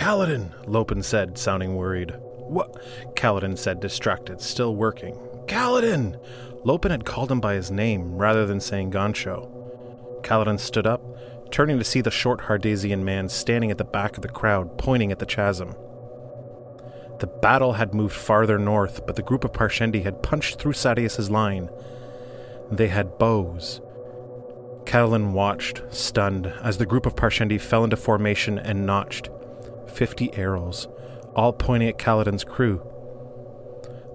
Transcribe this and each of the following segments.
Kaladin, Lopen said, sounding worried. What? Kaladin said, distracted, still working. Kaladin! Lopen had called him by his name rather than saying Gancho. Kaladin stood up, turning to see the short Herdazian man standing at the back of the crowd, pointing at the chasm. The battle had moved farther north, but the group of Parshendi had punched through Sadeas's line. They had bows. Kaladin watched, stunned, as the group of Parshendi fell into formation and notched. Fifty arrows, all pointing at Kaladin's crew.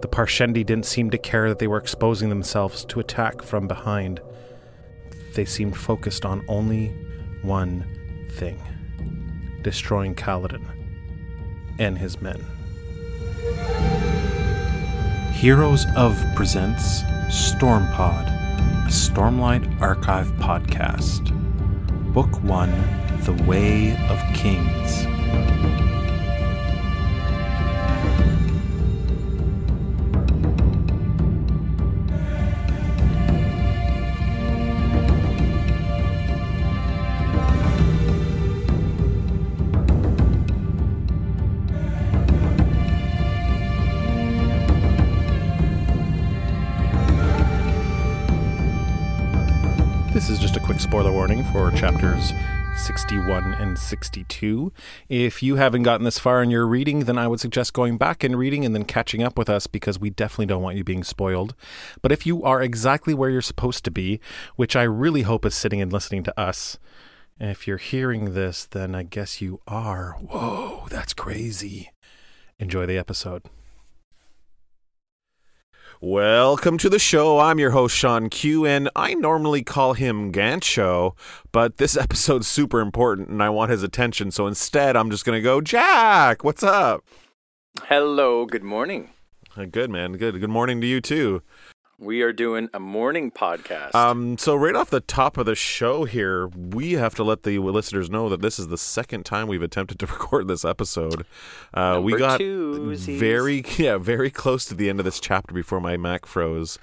The Parshendi didn't seem to care that they were exposing themselves to attack from behind. They seemed focused on only one thing destroying Kaladin and his men. Heroes of presents Stormpod, a Stormlight Archive podcast. Book 1 The Way of Kings. This is just a quick spoiler warning for chapters 61 and 62. If you haven't gotten this far in your reading, then I would suggest going back and reading and then catching up with us because we definitely don't want you being spoiled. But if you are exactly where you're supposed to be, which I really hope is sitting and listening to us, if you're hearing this, then I guess you are. Whoa, that's crazy. Enjoy the episode. Welcome to the show. I'm your host, Sean Q, and I normally call him Gancho, but this episode's super important and I want his attention, so instead I'm just going to go, Jack, what's up? Hello, good morning. Uh, Good, man. Good. Good morning to you, too. We are doing a morning podcast. Um, so right off the top of the show here, we have to let the listeners know that this is the second time we've attempted to record this episode. Uh, we got twosies. very, yeah, very close to the end of this chapter before my Mac froze.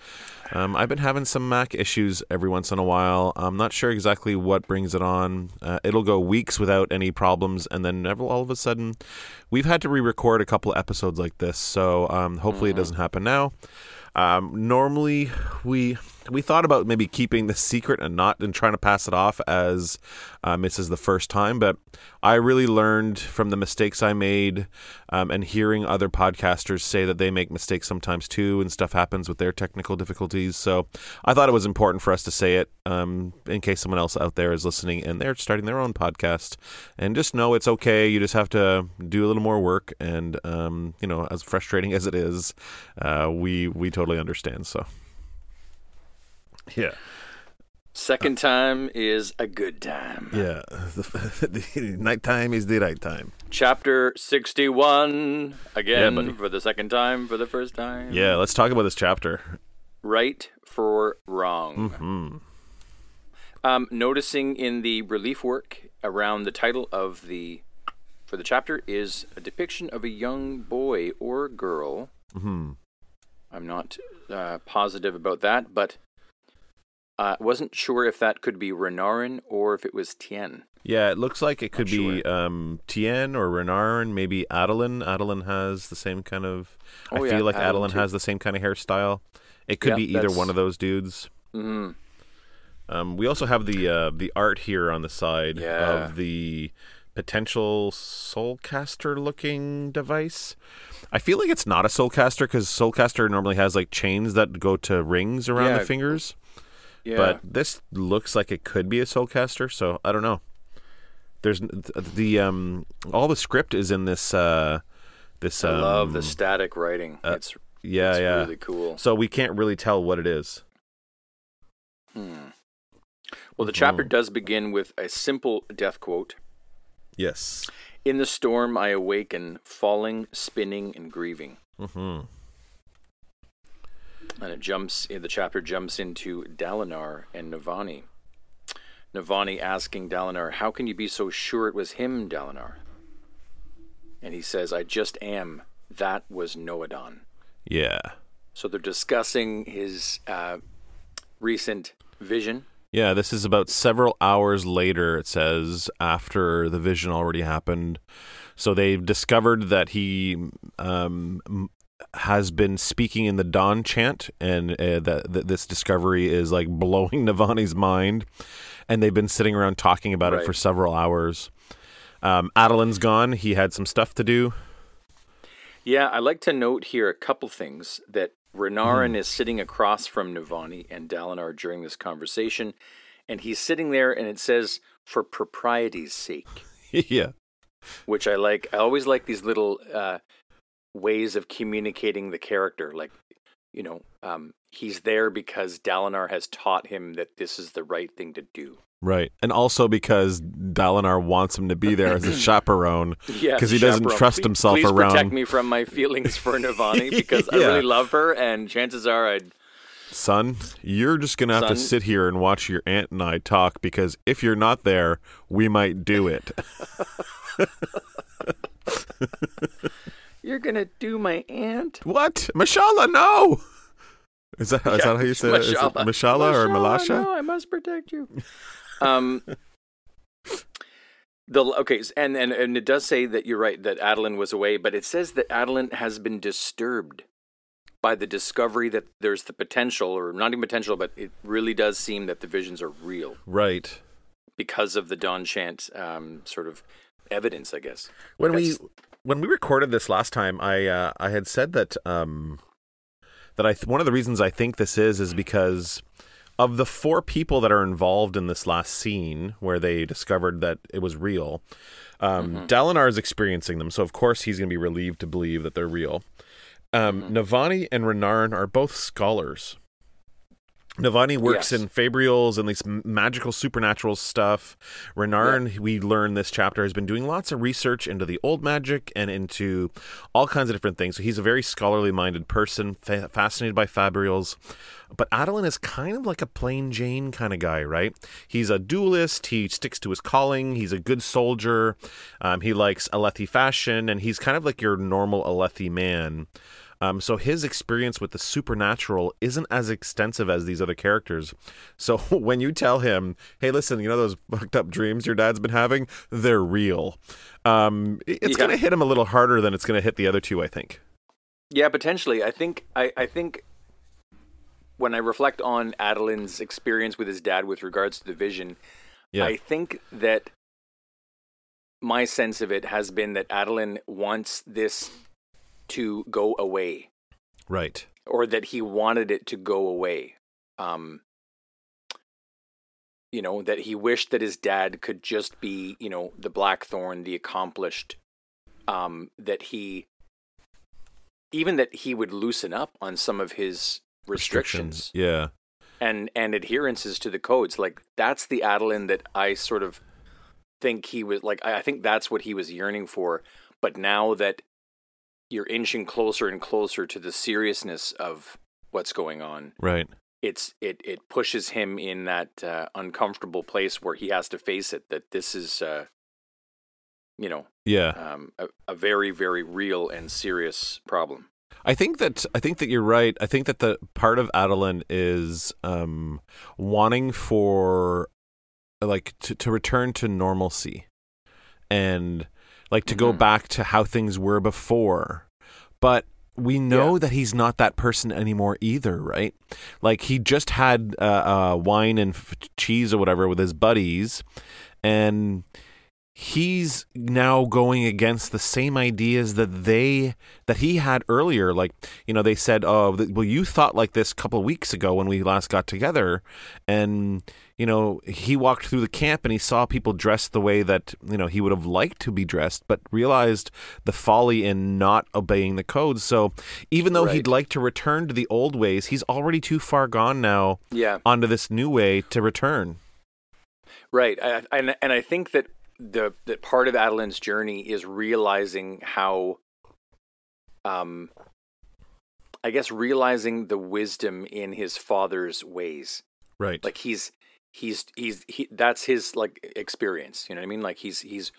Um, I've been having some Mac issues every once in a while. I'm not sure exactly what brings it on. Uh, it'll go weeks without any problems, and then never, all of a sudden, we've had to re-record a couple episodes like this. So um, hopefully it doesn't happen now. Um, normally, we we thought about maybe keeping the secret and not and trying to pass it off as um, this is the first time, but I really learned from the mistakes I made um, and hearing other podcasters say that they make mistakes sometimes too, and stuff happens with their technical difficulties. So I thought it was important for us to say it um, in case someone else out there is listening and they're starting their own podcast. And just know it's okay. You just have to do a little more work, and um, you know, as frustrating as it is, uh, we we totally understand. So. Yeah, Second time is a good time. yeah. The, the nighttime is the right time. Chapter 61. Again, buddy. for the second time, for the first time. Yeah, let's talk about this chapter. Right for wrong. Hmm. Um, noticing in the relief work around the title of the for the chapter is a depiction of a young boy or girl. hmm I'm not uh, positive about that, but I wasn't sure if that could be Renarin or if it was Tien. Yeah, it looks like it could Not be um, Tien or Renarin, maybe Adolin. Adolin has the same kind of. I Oh, feel yeah, like Adolin Adolin has the same kind of hairstyle. It could Yeah, be either that's- one of those dudes. hmm Um, we also have the uh, the art here on the side Yeah. of the potential soulcaster looking device. I feel like it's not a soulcaster because soulcaster normally has like chains that go to rings around Yeah. the fingers. Yeah. But this looks like it could be a soulcaster, so I don't know. There's the um all the script is in this uh this I um, love the static writing. it's yeah it's yeah. really cool. So we can't really tell what it is. Hmm. Well, the chapter Mhm. does begin with a simple death quote. Yes. In the storm I awaken, falling, spinning, and grieving. Mhm. And it jumps, the chapter jumps into Dalinar and Navani. Navani asking Dalinar, How can you be so sure it was him, Dalinar? And he says, I just am. That was Nohadon. Yeah. So they're discussing his uh, recent vision Yeah, this is about several hours later, it says, after the vision already happened. So they've discovered that he um, has been speaking in the dawn chant, and uh, that, this discovery is like blowing Navani's mind. And they've been sitting around talking about it for several hours. Um, Adolin's gone. He had some stuff to do. Yeah, I'd like to note here a couple things that Renarin is sitting across from Navani and Dalinar during this conversation, and he's sitting there, and it says for propriety's sake, yeah. which I like. I always like these little uh, ways of communicating the character, like you know, um, he's there because Dalinar has taught him that this is the right thing to do. Right. And also because Dalinar wants him to be there as a chaperone. Yeah, 'Cause he doesn't chaperone. trust Please- himself please around- protect me from my feelings for Navani because I really love her, and chances are I'd Son, you're just going to have to sit here and watch your aunt and I talk because if you're not there, we might do it. You're gonna do my aunt? what? Mashallah, no! Is that, is that how you say it? Is it Mashallah. Mashallah or Malasha? No, I must protect you. um, the okay, and, and and it does say that you're right that Adolin was away, but it says that Adolin has been disturbed by the discovery that there's the potential, or not even potential, but it really does seem that the visions are real Right. because of the Dawnchant um, sort of evidence, I guess. when we when we recorded this last time, I uh, I had said that um, that I th- one of the reasons I think this is is because of the four people that are involved in this last scene where they discovered that it was real. Um, Dalinar is experiencing them, so of course he's going to be relieved to believe that they're real. Um, Navani and Renarin are both scholars. Navani works Yes. in Fabrials and these magical supernatural stuff. Renarin, we learn this chapter, has been doing lots of research into the old magic and into all kinds of different things. So he's a very scholarly minded person, fa- fascinated by Fabrials. But Adolin is kind of like a plain Jane kind of guy, right? He's a duelist. He sticks to his calling. He's a good soldier. Um, he likes Alethi fashion, and he's kind of like your normal Alethi man. Um, so his experience with the supernatural isn't as extensive as these other characters. So when you tell him, "Hey, listen, you know those fucked up dreams your dad's been having? They're real." Um, it's Yeah. going to hit him a little harder than it's going to hit the other two, I think. Yeah, potentially. I think I, I think when I reflect on Adolin's experience with his dad with regards to the vision, Yeah, I think that my sense of it has been that Adolin wants this to go away, right. or that he wanted it to go away. Um, you know, that he wished that his dad could just be, you know, the Blackthorn, the accomplished, um, that he, even that he would loosen up on some of his restrictions. Yeah, and and adherences to the codes. Like that's the Adolin that i sort of think he was like I think that's what he was yearning for. But now that you're inching closer and closer to the seriousness of what's going on right. it's it it pushes him in that uh, uncomfortable place where he has to face it that this is uh you know Yeah. um a, a very very real and serious problem I think that I think that you're right. I think that the part of Adolin is um, wanting for like to, to return to normalcy and like to go Mhm. back to how things were before. But we know that he's not that person anymore either, right? Like he just had uh, uh, wine and f- cheese or whatever with his buddies, and he's now going against the same ideas that they that he had earlier. Like you know they said oh well you thought like this a couple of weeks ago when we last got together. And you know he walked through the camp and he saw people dressed the way that you know he would have liked to be dressed but realized the folly in not obeying the codes so even though he'd like to return to the old ways he's already too far gone now yeah. onto this new way to return. Right, I, and and I think that the that part of Adolin's journey is realizing how, um, I guess realizing the wisdom in his father's ways. right Like he's he's he's he that's his like experience. You know what I mean? Like he's he's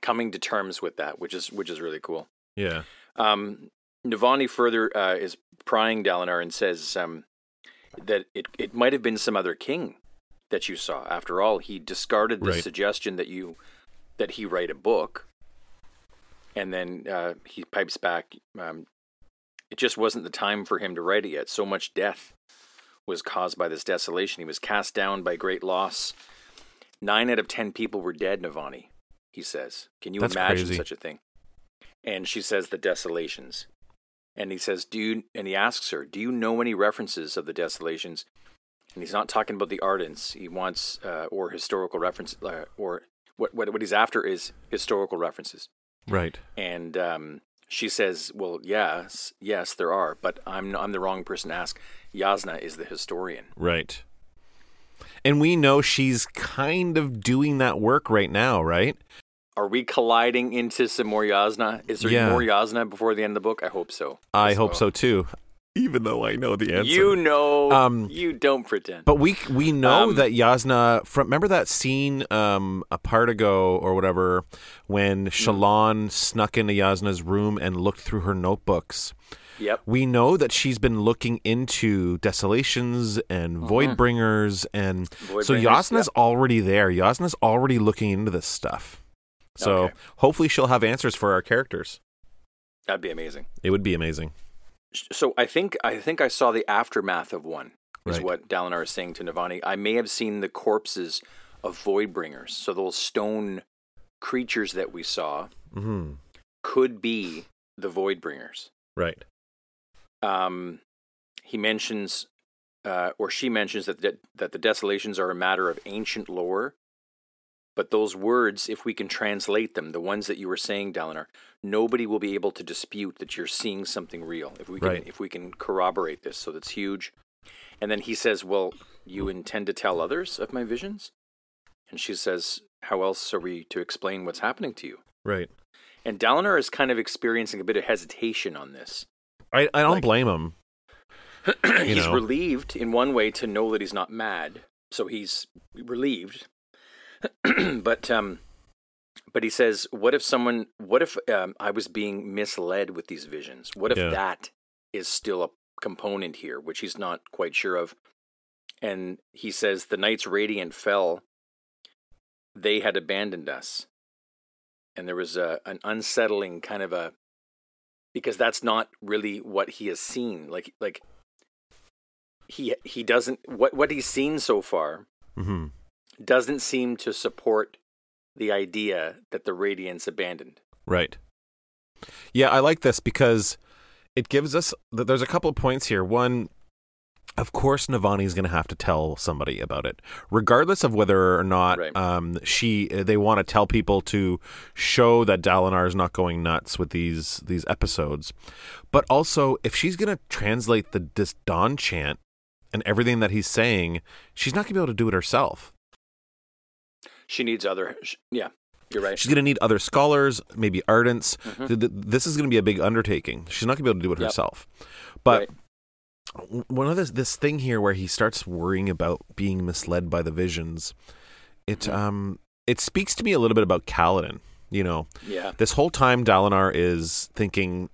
coming to terms with that, which is which is really cool. yeah Um, Navani further uh, is prying Dalinar and says um, that it it might have been some other king that you saw. After all, he discarded the Right. suggestion that you that he write a book, and then uh, he pipes back. Um, it just wasn't the time for him to write it yet. So much death was caused by this desolation. He was cast down by great loss. Nine out of ten people were dead, Navani. He says, "Can you That's imagine crazy. such a thing?" And she says, "The desolations." And he says, "Do you?" And he asks her, "Do you know any references of the desolations?" And he's not talking about the ardents. He wants uh, or historical reference uh, or what, what what he's after is historical references. Right. And um, she says, "Well, yes, yes, there are, but I'm I'm the wrong person to ask. Yasna is the historian. Right. And we know she's kind of doing that work right now, right? Are we colliding into some more Yasna? Is there Yeah. more Yasna before the end of the book? I hope so. I hope so too. Even though I know the answer. You know, Um, you don't pretend. But we we know Um, that Yasna. From, remember that scene um, a part ago or whatever when Hmm. Shallan snuck into Yasna's room and looked through her notebooks. yep. We know that she's been looking into desolations and void bringers, and Mm-hmm. Void so bringers, Yasna's already there. Yasna's already looking into this stuff. So Okay. hopefully she'll have answers for our characters. That'd be amazing. It would be amazing. So I think I think I saw the aftermath of one. Is Right. what Dalinar is saying to Navani. I may have seen the corpses of void bringers. So those stone creatures that we saw hmm could be the void bringers. Right. um, he mentions, uh, or she mentions that the, that the desolations are a matter of ancient lore. But those words, if we can translate them, the ones that you were saying, Dalinar, nobody will be able to dispute that you're seeing something real. If we can, Right. if we can corroborate this, so that's huge. And then he says, "Well, you intend to tell others of my visions?" And she says, "How else are we to explain what's happening to you?" Right. And Dalinar is kind of experiencing a bit of hesitation on this. I, I don't Like- blame him. He's know. relieved in one way to know that he's not mad, so he's relieved. but um, but he says, "What if someone? What if um, I was being misled with these visions? What if Yeah. that is still a component here, which he's not quite sure of?" And he says, "The knights radiant fell. They had abandoned us, and there was a, an unsettling kind of a." Because that's not really what he has seen. Like, like he he doesn't what what he's seen so far hmm doesn't seem to support the idea that the radiance abandoned. Right. Yeah, I like this because it gives us. th- There's a couple of points here. One, of course, Navani Navani's going to have to tell somebody about it, regardless of whether or not Right. um, she they want to tell people to show that Dalinar is not going nuts with these these episodes. But also, if she's going to translate the this Dawn chant and everything that he's saying, she's not going to be able to do it herself. She needs other. Yeah, you're right. She's going to need other scholars, maybe ardents. Mhm. Th- This is going to be a big undertaking. She's not going to be able to do it Yep. herself. But Right. one of this this thing here where he starts worrying about being misled by the visions, it Mhm. um it speaks to me a little bit about Kaladin. You know, Yeah, this whole time Dalinar is thinking,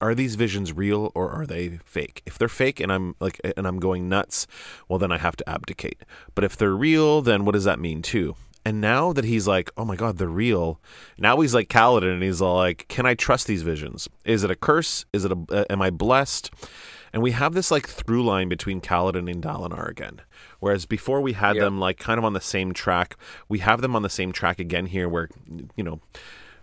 are these visions real or are they fake? If they're fake and I'm like and I'm going nuts, well then I have to abdicate. But if they're real, then what does that mean too? And now that he's like, oh my god, they're real. Now he's like Kaladin, and he's all like, can I trust these visions? Is it a curse? Is it a? Uh, am I blessed? And we have this like through line between Kaladin and Dalinar again. Whereas before we had Yep. them like kind of on the same track, we have them on the same track again here, where you know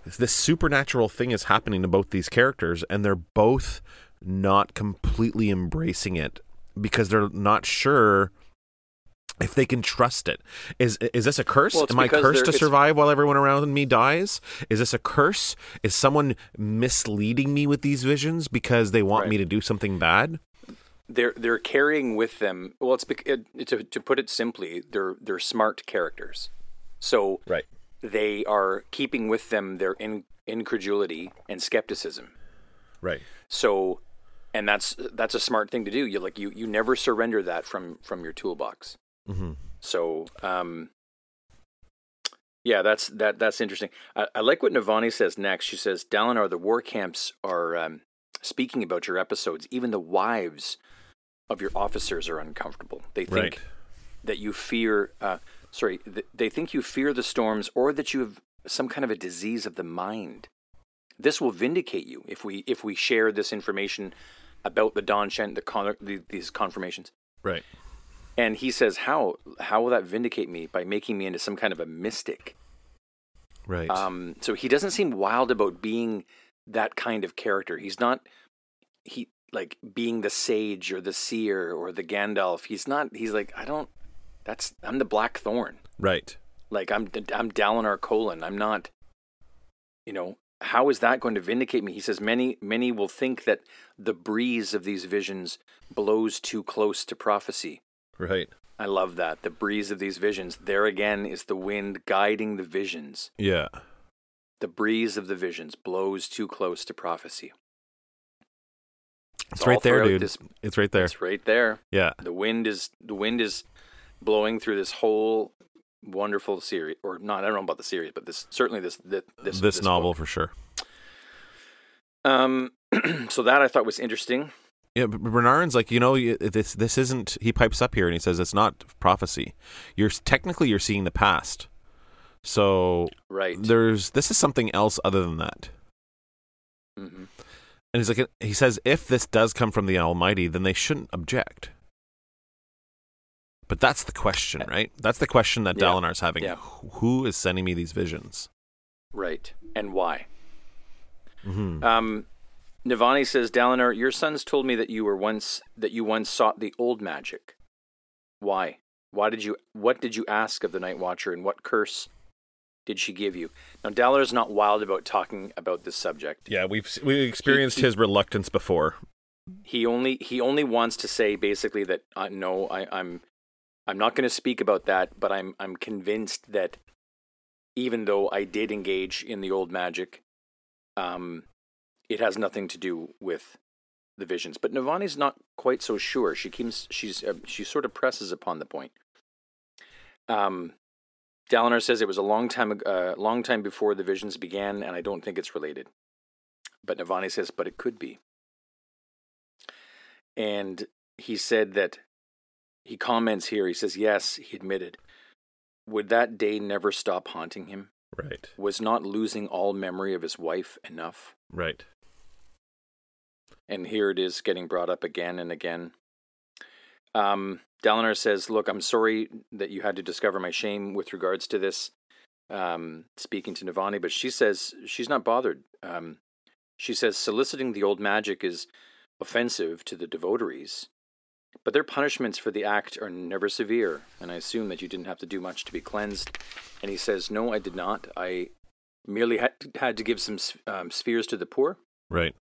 this supernatural thing is happening to both these characters, and they're both not completely embracing it because they're not sure if they can trust it. Is is this a curse? Well, Am I cursed to survive while everyone around me dies? Is this a curse? Is someone misleading me with these visions because they want Right. me to do something bad? they're they're carrying with them. Well, it's it, to to put it simply, they're they're smart characters, so Right. they are keeping with them their in, incredulity and skepticism. Right. So, and that's that's a smart thing to do. You like you you never surrender that from from your toolbox. Hmm So, um, yeah, that's that that's interesting. I, I like what Navani says next. She says, "Dalinar, the war camps are um, speaking about your episodes. Even the wives of your officers are uncomfortable. They think Right. that you fear. Uh, sorry, th- they think you fear the storms, or that you have some kind of a disease of the mind. This will vindicate you if we if we share this information about the Dawnchant, the, con- the these confirmations. Right. And he says, "How how will that vindicate me by making me into some kind of a mystic?" Right. Um, so he doesn't seem wild about being that kind of character. He's not he like being the sage or the seer or the Gandalf. He's not. He's like I don't. That's I'm the Black Thorn. right. Like I'm I'm Dalinar Kholin. I'm not. You know how is that going to vindicate me? He says many many will think that the breeze of these visions blows too close to prophecy. Right. I love that. The breeze of these visions. There again is the wind guiding the visions. Yeah. The breeze of the visions blows too close to prophecy. It's right there, dude. this- it's right there. It's right there. Yeah. The wind is the wind is blowing through this whole wonderful series, or not. I don't know about the series, but this certainly this this This, this, novel book. for sure. Um, so that I thought was interesting. Yeah, but Renarin's like, you know, this this isn't. He pipes up here and he says it's not prophecy. You're technically you're seeing the past. So Right. there's this is something else other than that. hmm And he's like, he says, if this does come from the Almighty, then they shouldn't object. But that's the question, right? That's the question that Yeah. Dalinar's having. Yeah. Who is sending me these visions? Right. And why? hmm Um, Navani says, Dalinar, your sons told me that you were once that you once sought the old magic. Why? Why did you? What did you ask of the Night Watcher, and what curse did she give you? Now, Dalinar's not wild about talking about this subject. Yeah, we've we experienced he- his reluctance before. He only he only wants to say basically that uh, no, I, I'm I'm not going to speak about that, but I'm I'm convinced that even though I did engage in the old magic, um, it has nothing to do with the visions. But Navani's not quite so sure. She keeps she's uh, she sort of presses upon the point. Um, Dalinar says it was a long time uh, long time before the visions began, and I don't think it's related. But Navani says, but it could be. And he said that he comments here. He says, yes, he admitted. Would that day never stop haunting him? Right. Was not losing all memory of his wife enough? Right. And here it is getting brought up again and again. Um, Dalinar says, "Look, I'm sorry that you had to discover my shame with regards to this." Um, speaking to Navani, but she says she's not bothered. Um, she says soliciting the old magic is offensive to the devotees, but their punishments for the act are never severe, and I assume that you didn't have to do much to be cleansed. And he says, "No, I did not. I merely had to give some um, spheres to the poor." Right.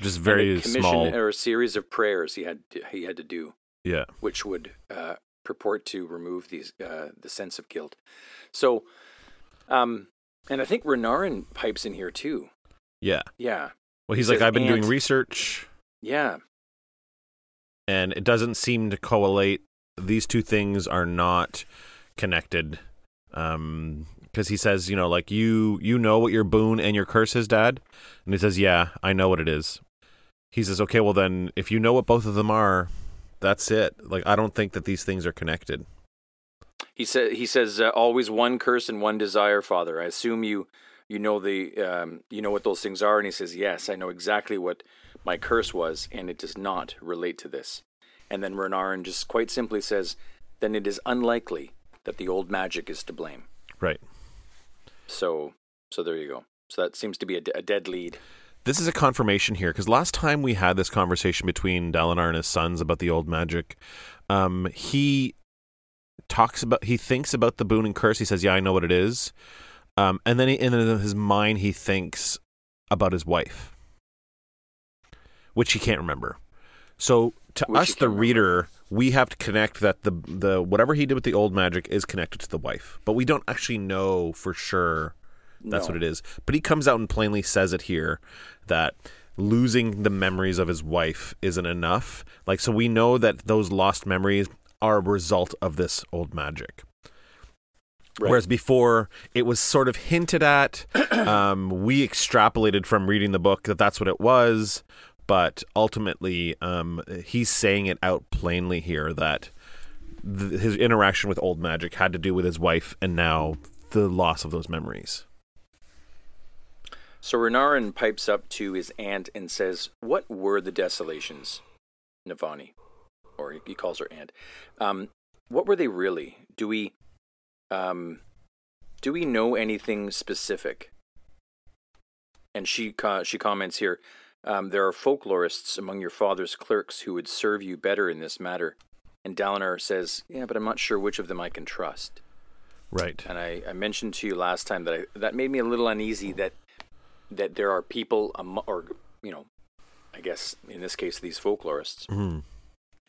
Just very small. or a series of prayers he had to, he had to do, yeah. which would uh, purport to remove these uh, the sense of guilt. So, um, and I think Renarin pipes in here too. Yeah. Yeah, Well, he's Says like, I've been doing research, yeah, and it doesn't seem to collate. These two things are not connected. Um, because he says, you know, like you, you know what your boon and your curse is, Dad, and he says, yeah, I know what it is. He says, okay, well then, if you know what both of them are, that's it. Like, I don't think that these things are connected. he said he says uh, always one curse and one desire, Father. I assume you you know the um, you know what those things are, and he says yes, I know exactly what my curse was, and it does not relate to this. And then Renarin just quite simply says, then it is unlikely that the old magic is to blame. Right. So, so there you go. So that seems to be a, a dead lead. This is a confirmation here because last time we had this conversation between Dalinar and his sons about the old magic, um, he talks about he thinks about the boon and curse. He says, "Yeah, I know what it is," um, and then he, in his mind he thinks about his wife, which he can't remember. So to Which us, the remember. reader, we have to connect that the the whatever he did with the old magic is connected to the wife, but we don't actually know for sure that's No. what it is. But he comes out and plainly says it here that losing the memories of his wife isn't enough. Like, so we know that those lost memories are a result of this old magic. Right. Whereas before, it was sort of hinted at. um, we extrapolated from reading the book that that's what it was. But ultimately, um, he's saying it out plainly here that th- his interaction with old magic had to do with his wife, and now the loss of those memories. So Renarin pipes up to his aunt and says, "What were the desolations, Navani?" Or he calls her aunt. Um, what were they really? Do we, um, do we know anything specific? And she co- she comments here. Um, there are folklorists among your father's clerks who would serve you better in this matter. And Dalinar says, "Yeah, but I'm not sure which of them I can trust." Right. And I, I mentioned to you last time that I, that made me a little uneasy that that there are people, um, or you know, I guess in this case these folklorists, hmm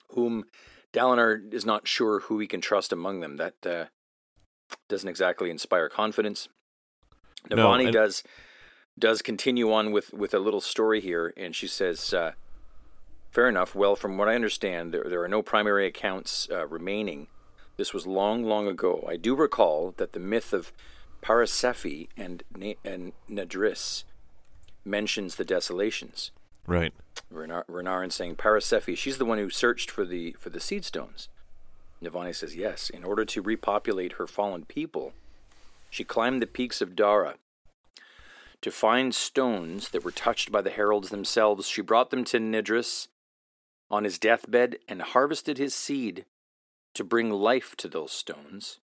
whom Dalinar is not sure who he can trust among them. That uh, doesn't exactly inspire confidence. No, Navani and- does does continue on with, with a little story here, and she says, uh, "Fair enough. Well, from what I understand, there there are no primary accounts uh, remaining. This was long, long ago. I do recall that the myth of Parasaphi and Na- and Nadris mentions the desolations." Right. Renar- Renarin saying Parasaphi, she's the one who searched for the for the seed stones. Navani says yes. In order to repopulate her fallen people, she climbed the peaks of Dara. To find stones that were touched by the heralds themselves, she brought them to Nidris on his deathbed and harvested his seed to bring life to those stones.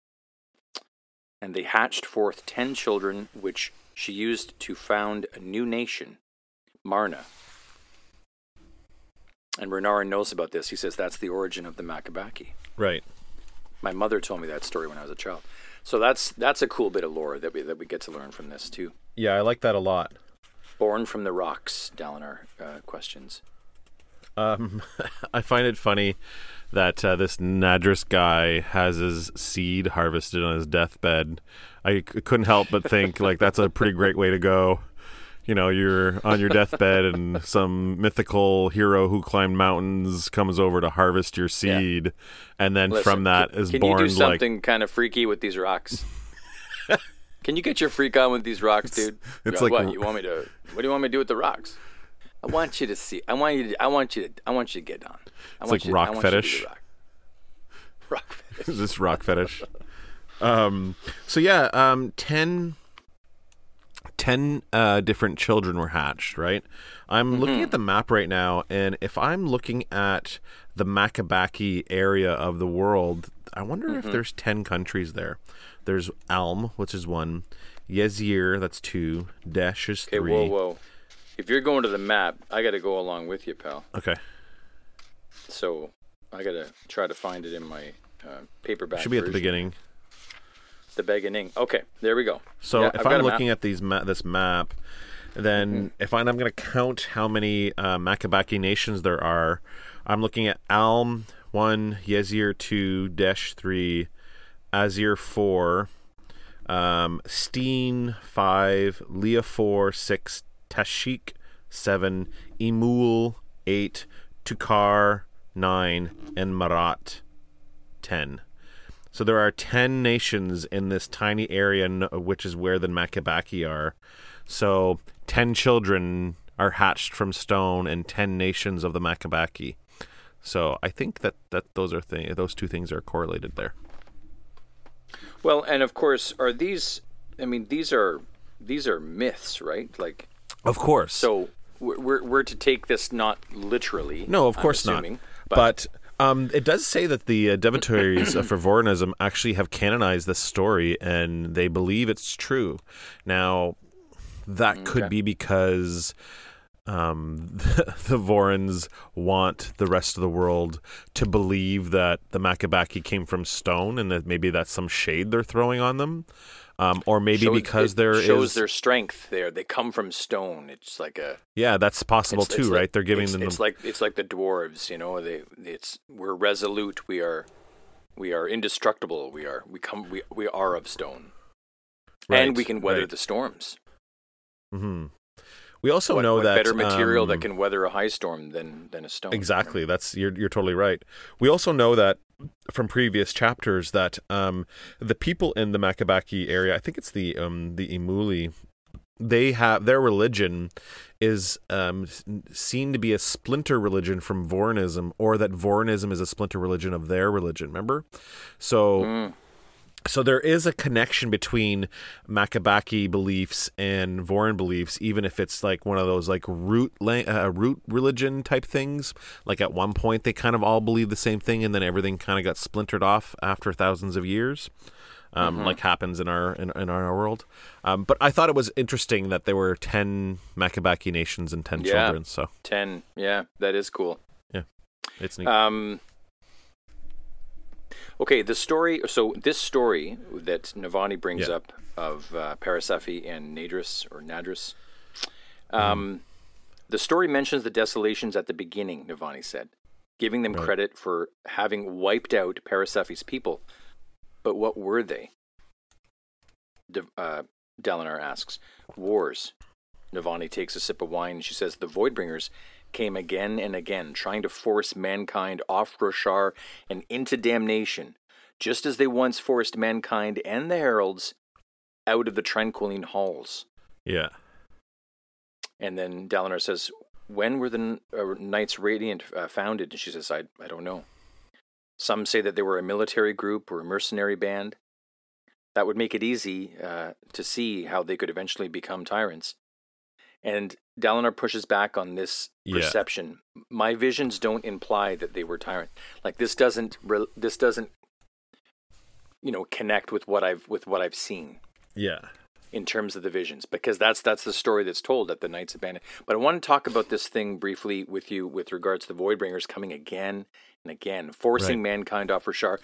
And they hatched forth ten children, which she used to found a new nation, Marna. And Renarin knows about this. He says that's the origin of the Makabaki. Right. My mother told me that story when I was a child. So that's that's a cool bit of lore that we that we get to learn from this too. Yeah, I like that a lot. Born from the rocks, Dalinar uh, questions. Um, I find it funny that uh, this Nadris guy has his seed harvested on his deathbed. I c- couldn't help but think like that's a pretty great way to go. You know, you're on your deathbed, and some mythical hero who climbed mountains comes over to harvest your seed, and then Listen, from that can, is can born you do like something kind of freaky with these rocks? can you get your freak on with these rocks, dude? it's what, like- what you want me to? What do you want me to do with the rocks? I want you to see. I want you. To, I want you. To, I want you to get on. I want like you, rock I want you to do fetish. rock. Rock fetish. this rock fetish. Um, so yeah, um, 10, 10 uh, different children were hatched. Right. I'm looking at the map right now, and if I'm looking at the Makabaki area of the world, I wonder if there's ten countries there. There's Alm, which is one. Yezier, that's two. Desh is Okay, three. whoa, whoa. If you're going to the map, I got to go along with you, pal. Okay, So I got to try to find it in my uh, paperback. should be at the beginning. The beginning. Okay, there we go. So Yeah, if I'm looking at these ma- this map, then Mm-hmm. if I, I'm going to count how many uh, Makabaki nations there are, I'm looking at Alm one, Yezier two, Desh three, Azir four, um, Steen five, Liafor, six, Tashikk seven, Emul eight, Tukar nine, and Marat ten. So there are 10 nations in this tiny area, which is where the Makabaki are. So 10 children are hatched from stone and 10 nations of the Makabaki. So I think that, that those are th- those two things are correlated there. Well, and of course, are these? I mean, these are these are myths, right? Like, Of course. so we're we're, we're to take this not literally. no, of course not. assuming, But, um, it does say that the uh, devotees uh, for actually have canonized this story and they believe it's true. Now, that could Okay. be because um, the, the Vorins want the rest of the world to believe that the Makabaki came from stone and that maybe that's some shade they're throwing on them. Um, or maybe Show- because it there is shows their strength. There, they come from stone. It's like a yeah, that's possible it's, too, it's right? like- they're giving it's, them It's like it's like the dwarves. You know, they it's we're resolute. We are we are indestructible. We are we come we we are of stone, Right, and we can weather right. the storms. hmm We also what, know what that better material um, that can weather a high storm than than a stone. Exactly. That's you're you're totally right. We also know that from previous chapters that um, the people in the Makabaki area, I think it's the um, the Emuli they have their religion is um, seen to be a splinter religion from Vorinism, or that Vorinism is a splinter religion of their religion. Remember, so so there is a connection between Makabaki beliefs and Vorin beliefs, even if it's like one of those like root la- uh, root religion type things. Like at one point they kind of all believed the same thing, and then everything kind of got splintered off after thousands of years, um, like happens in our in, in our world. Um, but I thought it was interesting that there were ten Makabaki nations and ten Yeah. children. So Ten. Yeah, that is cool. Yeah, it's neat. Um, okay, the story. So this story that Navani brings Yeah. up of uh, Parasaphi and Nadris or Nadris. Mm-hmm. Um, The story mentions the desolations at the beginning. Navani said, giving them Right. credit for having wiped out Parasaphi's people. But what were they? De- uh, Dalinar asks. Wars. Navani takes a sip of wine and she says the Voidbringers came again and again, trying to force mankind off Roshar and into damnation, just as they once forced mankind and the Heralds out of the Tranquiline halls. yeah, And then Dalinar says, When were the uh, Knights Radiant uh, founded? And she says, I, I don't know. Some say that they were a military group or a mercenary band. That would make it easy uh, to see how they could eventually become tyrants. And Dalinar pushes back on this Yeah. perception. My visions don't imply that they were tyrant. Like this doesn't re- this doesn't you know connect with what I've with what I've seen yeah, in terms of the visions because that's that's the story that's told at the Knights Abandoned. But I want to talk about this thing briefly with you with regards to the Voidbringers coming again and again, forcing mankind off Roshar.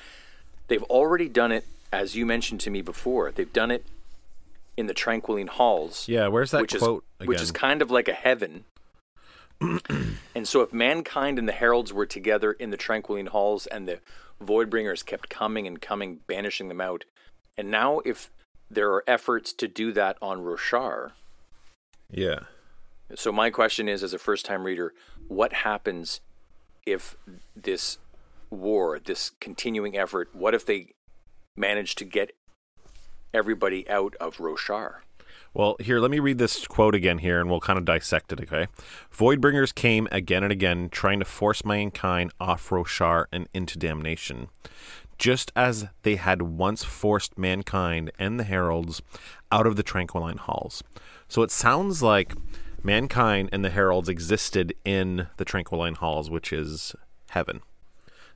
They've already done it, as you mentioned to me before. They've done it in the Tranquiline Halls, yeah. Where's that which quote is again? which is kind of like a heaven. and so, if mankind and the heralds were together in the Tranquiline Halls, and the Voidbringers kept coming and coming, banishing them out, and now if there are efforts to do that on Roshar, yeah, so my question is, as a first-time reader, what happens if this war, this continuing effort, what if they manage to get everybody out of Roshar? Well, here, let me read this quote again here and we'll kind of dissect it, okay? Voidbringers came again and again, trying to force mankind off Roshar and into damnation, just as they had once forced mankind and the heralds out of the Tranquiline halls. So it sounds like mankind and the heralds existed in the Tranquiline halls, which is heaven.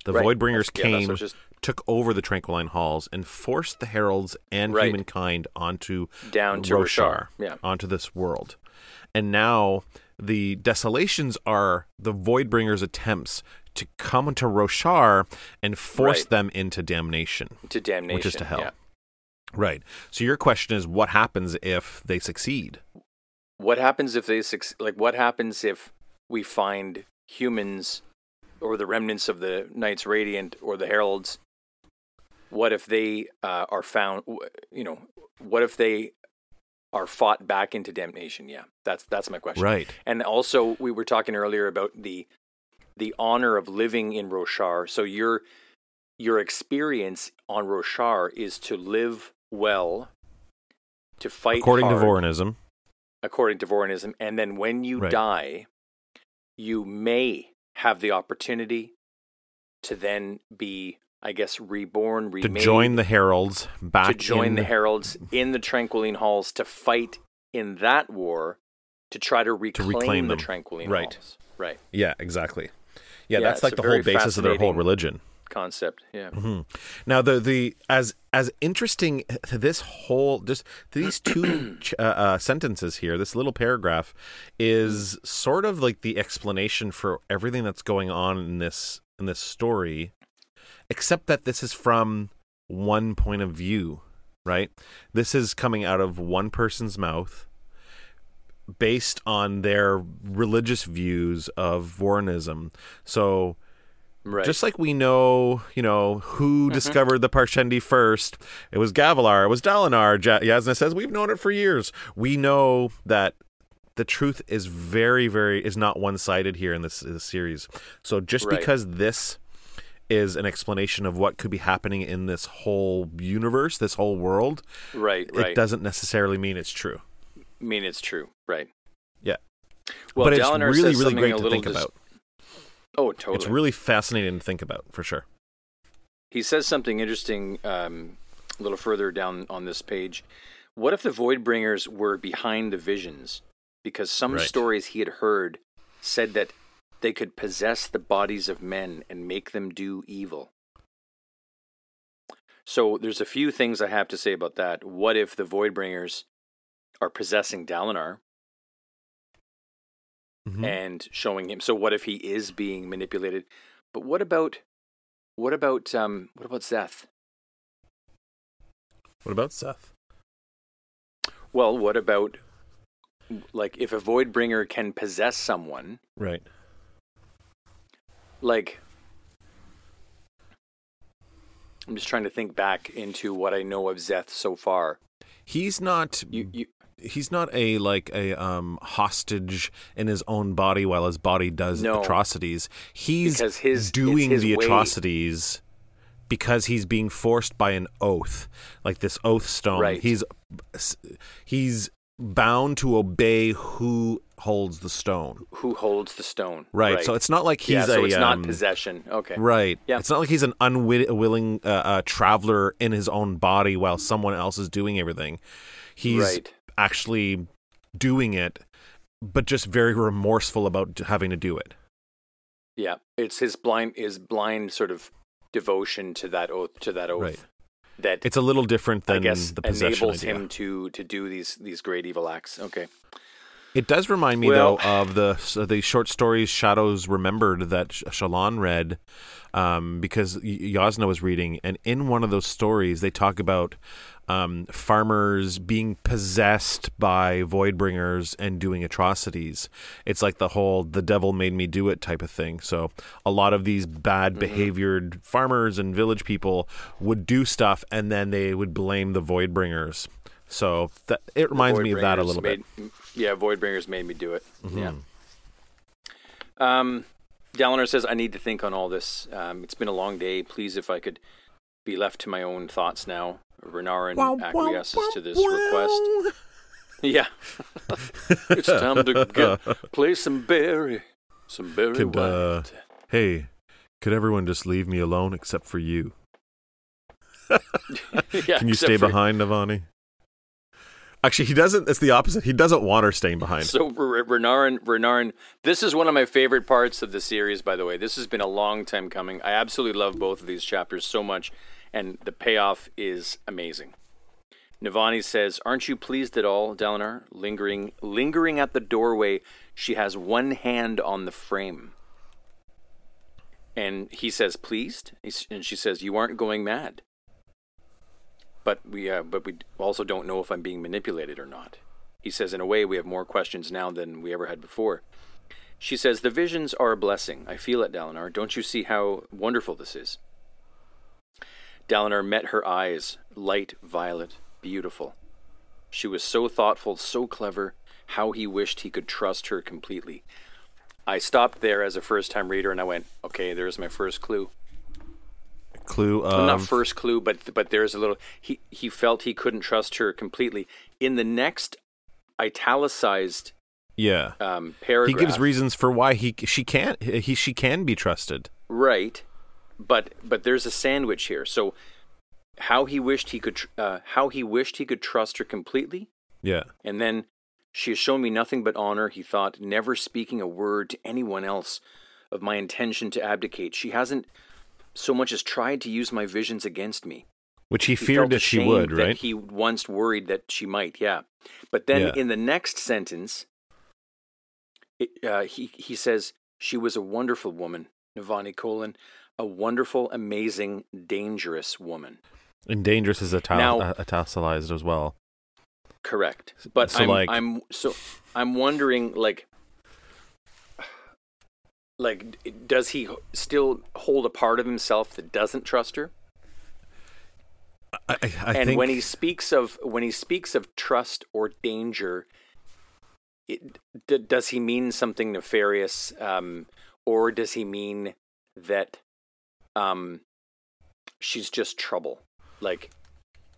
The Right. Voidbringers Yeah, came, just- took over the Tranquiline halls, and forced the heralds and Right. humankind onto Down to Roshar, yeah. onto this world. And now the desolations are the Voidbringers' attempts to come into Roshar and force Right. them into damnation. To damnation, Which is to hell. yeah. Right. So your question is what happens if they succeed? What happens if they succeed? like? What happens if we find humans or the remnants of the Knights Radiant or the Heralds? What if they uh, are found? You know, what if they are fought back into damnation? Yeah, that's that's my question. Right. And also, we were talking earlier about the the honor of living in Roshar. So your your experience on Roshar is to live well, to fight According to hard, Vorinism. according to Vorinism, and then when you Right. die, you may have the opportunity to then be, I guess, reborn, To join the heralds back to join in the heralds in the Tranquiline Halls to fight in that war to try to reclaim, reclaim the. Tranquiline Right. Halls. Right. Right. Yeah, exactly. Yeah, Yeah, that's like the whole basis of their whole religion. Concept. Yeah. hmm Now the the as as interesting this whole just these two uh, uh, sentences here, this little paragraph is sort of like the explanation for everything that's going on in this in this story, except that this is from one point of view, right? This is coming out of one person's mouth based on their religious views of Vorinism. So Right. just like we know, you know, who mm-hmm. discovered the Parshendi first, it was Gavilar, it was Dalinar. Yasna says we've known it for years. We know that the truth is very, very is not one sided here in this, this series. So just Right. because this is an explanation of what could be happening in this whole universe, this whole world, right. Right. it doesn't necessarily mean it's true. Mean, it's true, right? Yeah. Well, but it's really, really great to think dis- about. Oh, totally. It's really fascinating to think about, for sure. He says something interesting um, a little further down on this page. What if the Voidbringers were behind the visions? Because some Right. stories he had heard said that they could possess the bodies of men and make them do evil. So there's a few things I have to say about that. What if the Voidbringers are possessing Dalinar Mhm. and showing him? So what if he is being manipulated? But what about what about um what about Szeth? What about Szeth? Well, what about like if a Voidbringer can possess someone, Right. Like I'm just trying to think back into what I know of Szeth so far. He's not You you he's not a like a um hostage in his own body while his body does No. atrocities. He's his- doing the way. atrocities because he's being forced by an oath, like this oath stone. Right. He's he's bound to obey who holds the stone. who holds the stone? Right. So it's not like he's yeah, so a it's um, not possession. Okay. Right. Yeah. It's not like he's an unwilling uh, uh, traveler in his own body while someone else is doing everything. He's Right. actually doing it, but just very remorseful about having to do it. Yeah. It's his blind his blind sort of devotion to that oath to that oath Right. that It's a little different than I guess the possession enables idea. him to to do these these great evil acts. Okay. It does remind me Well- though of the the short stories Shadows Remembered that Shallan read um, because Yasna was reading, and in one of those stories they talk about um, farmers being possessed by voidbringers and doing atrocities. It's like the whole "the devil made me do it" type of thing. So a lot of these bad Mm-hmm. behaviored farmers and village people would do stuff, and then they would blame the voidbringers. So that it reminds me of that a little bit. Mm-hmm. made, Yeah, Voidbringers made me do it. Yeah. Um, Dalinar says, I need to think on all this. Um, it's been a long day. Please, if I could be left to my own thoughts now. Renarin acquiesces to this request. Yeah. it's time to get, play some Barry. Some Barry Could, uh, Hey, could everyone just leave me alone except for you? yeah, Can you stay for- behind, Navani? Actually, he doesn't. It's the opposite. He doesn't want her staying behind. So Renarin, Renarin, this is one of my favorite parts of the series. By the way, this has been a long time coming. I absolutely love both of these chapters so much, and the payoff is amazing. Navani says, "Aren't you pleased at all, Dalinar? Lingering, lingering at the doorway, she has one hand on the frame." And he says, "Pleased," and she says, "You aren't going mad." But we, uh, but we also don't know if I'm being manipulated or not. He says, in a way, we have more questions now than we ever had before. She says, The visions are a blessing. I feel it, Dalinar. Don't you see how wonderful this is? Dalinar met her eyes, light violet, beautiful. She was so thoughtful, so clever, how he wished he could trust her completely. I stopped there as a first time reader and I went, okay, there's my first clue. Clue Well, not first clue, but but there's a little. He he felt he couldn't trust her completely. In the next italicized yeah. um, He gives reasons for why he she can't he she can be trusted. right, but but there's a sandwich here. So how he wished he could tr- uh, how he wished he could trust her completely, Yeah. and then she has shown me nothing but honor. He thought, never speaking a word to anyone else of my intention to abdicate. She hasn't so much as tried to use my visions against me. Which he, He feared that she would, that right? He once worried that she might, yeah. But then Yeah. in the next sentence, it, uh, he he says she was a wonderful woman, Navani colon, a wonderful, amazing, dangerous woman. and dangerous is ital- Now- uh, italicized as well. Correct. But So, I'm, like- I'm so I'm wondering like like does he still hold a part of himself that doesn't trust her? I, I, and think when he speaks of when he speaks of trust or danger, it, d- does he mean something nefarious, um, or does he mean that um, she's just trouble? Like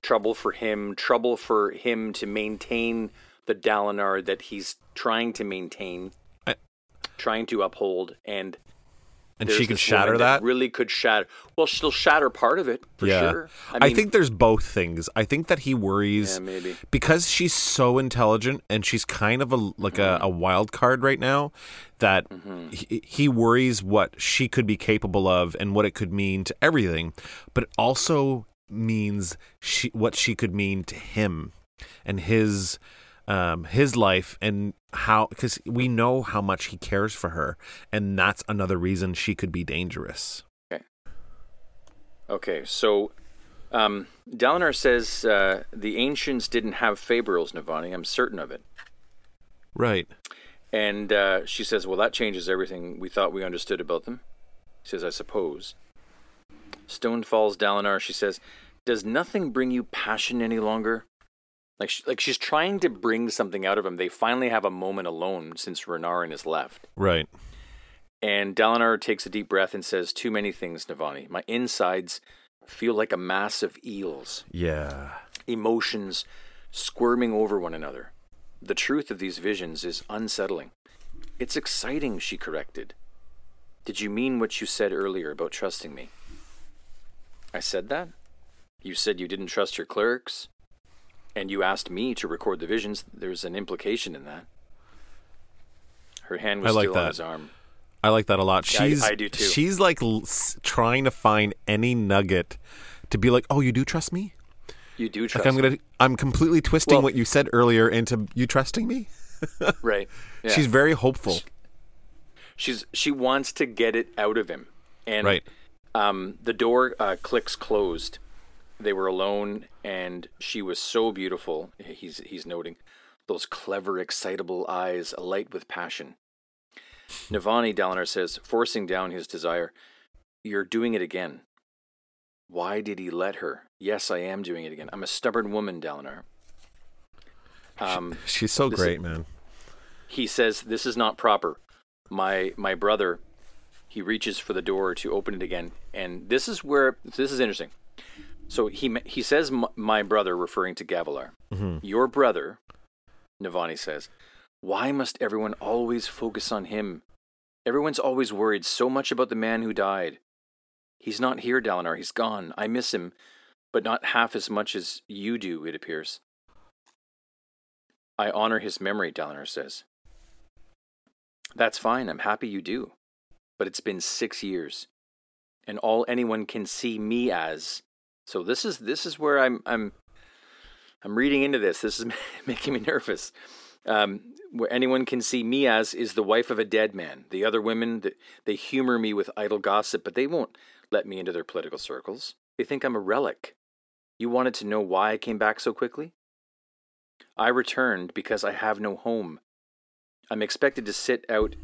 trouble for him, trouble for him to maintain the Dalinar that he's trying to maintain, trying to uphold, and and she can shatter woman that. Really could shatter. Well, she'll shatter part of it for yeah, sure. I, mean, think there's both things. I think that he worries Yeah, maybe. because she's so intelligent and she's kind of a like Mm-hmm. a, a wild card right now that he, he worries what she could be capable of and what it could mean to everything but it also means she what she could mean to him and his um his life and how because we know how much he cares for her and that's another reason she could be dangerous Okay, Okay. so um, Dalinar says uh, the ancients didn't have fabrials, Navani. I'm certain of it. right And uh, she says, Well, that changes everything we thought we understood about them. He says, I suppose. Stone falls Dalinar. She says, Does nothing bring you passion any longer? Like, she, like she's trying to bring something out of him. They finally have a moment alone since Renarin has left. right And Dalinar takes a deep breath and says, Too many things, Navani. My insides feel like a mass of eels, yeah emotions squirming over one another. The truth of these visions is unsettling. It's exciting, she corrected. Did you mean what you said earlier about trusting me? I said that? You said you didn't trust your clerics? And you asked me to record the visions. There's an implication in that. Her hand was I like still on that. his arm. I like that a lot. Yeah, I- She's I do too. She's like l- trying to find any nugget to be like, "Oh, you do trust me?" You do trust Like I'm gonna, I'm completely twisting Well- what you said earlier into you trusting me. Right. Yeah. She's very hopeful. She's she wants to get it out of him, and Right. um, the door uh, clicks closed. They were alone, and she was so beautiful. He's he's noting those clever, excitable eyes alight with passion. Navani Dalinar says, forcing down his desire, "You're doing it again. Why did he let her? Yes, I am doing it again. I'm a stubborn woman, Dalinar." Um, She's so great, man. he says this is not proper my my brother he reaches for the door to open it again and this is where this is interesting so he he says "M- my brother referring to Gavilar mm-hmm. your brother Navani says why must everyone always focus on him everyone's always worried so much about the man who died he's not here Dalinar he's gone i miss him but not half as much as you do it appears I honor his memory, Dalinar says. That's fine. I'm happy you do. But it's been six years, and all anyone can see me as. So this is this is where I'm I'm I'm reading into this. This is making me nervous. Um, where anyone can see me as is the wife of a dead man. The other women they humor me with idle gossip, but they won't let me into their political circles. They think I'm a relic. You wanted to know why I came back so quickly? I returned because I have no home. I'm expected to sit out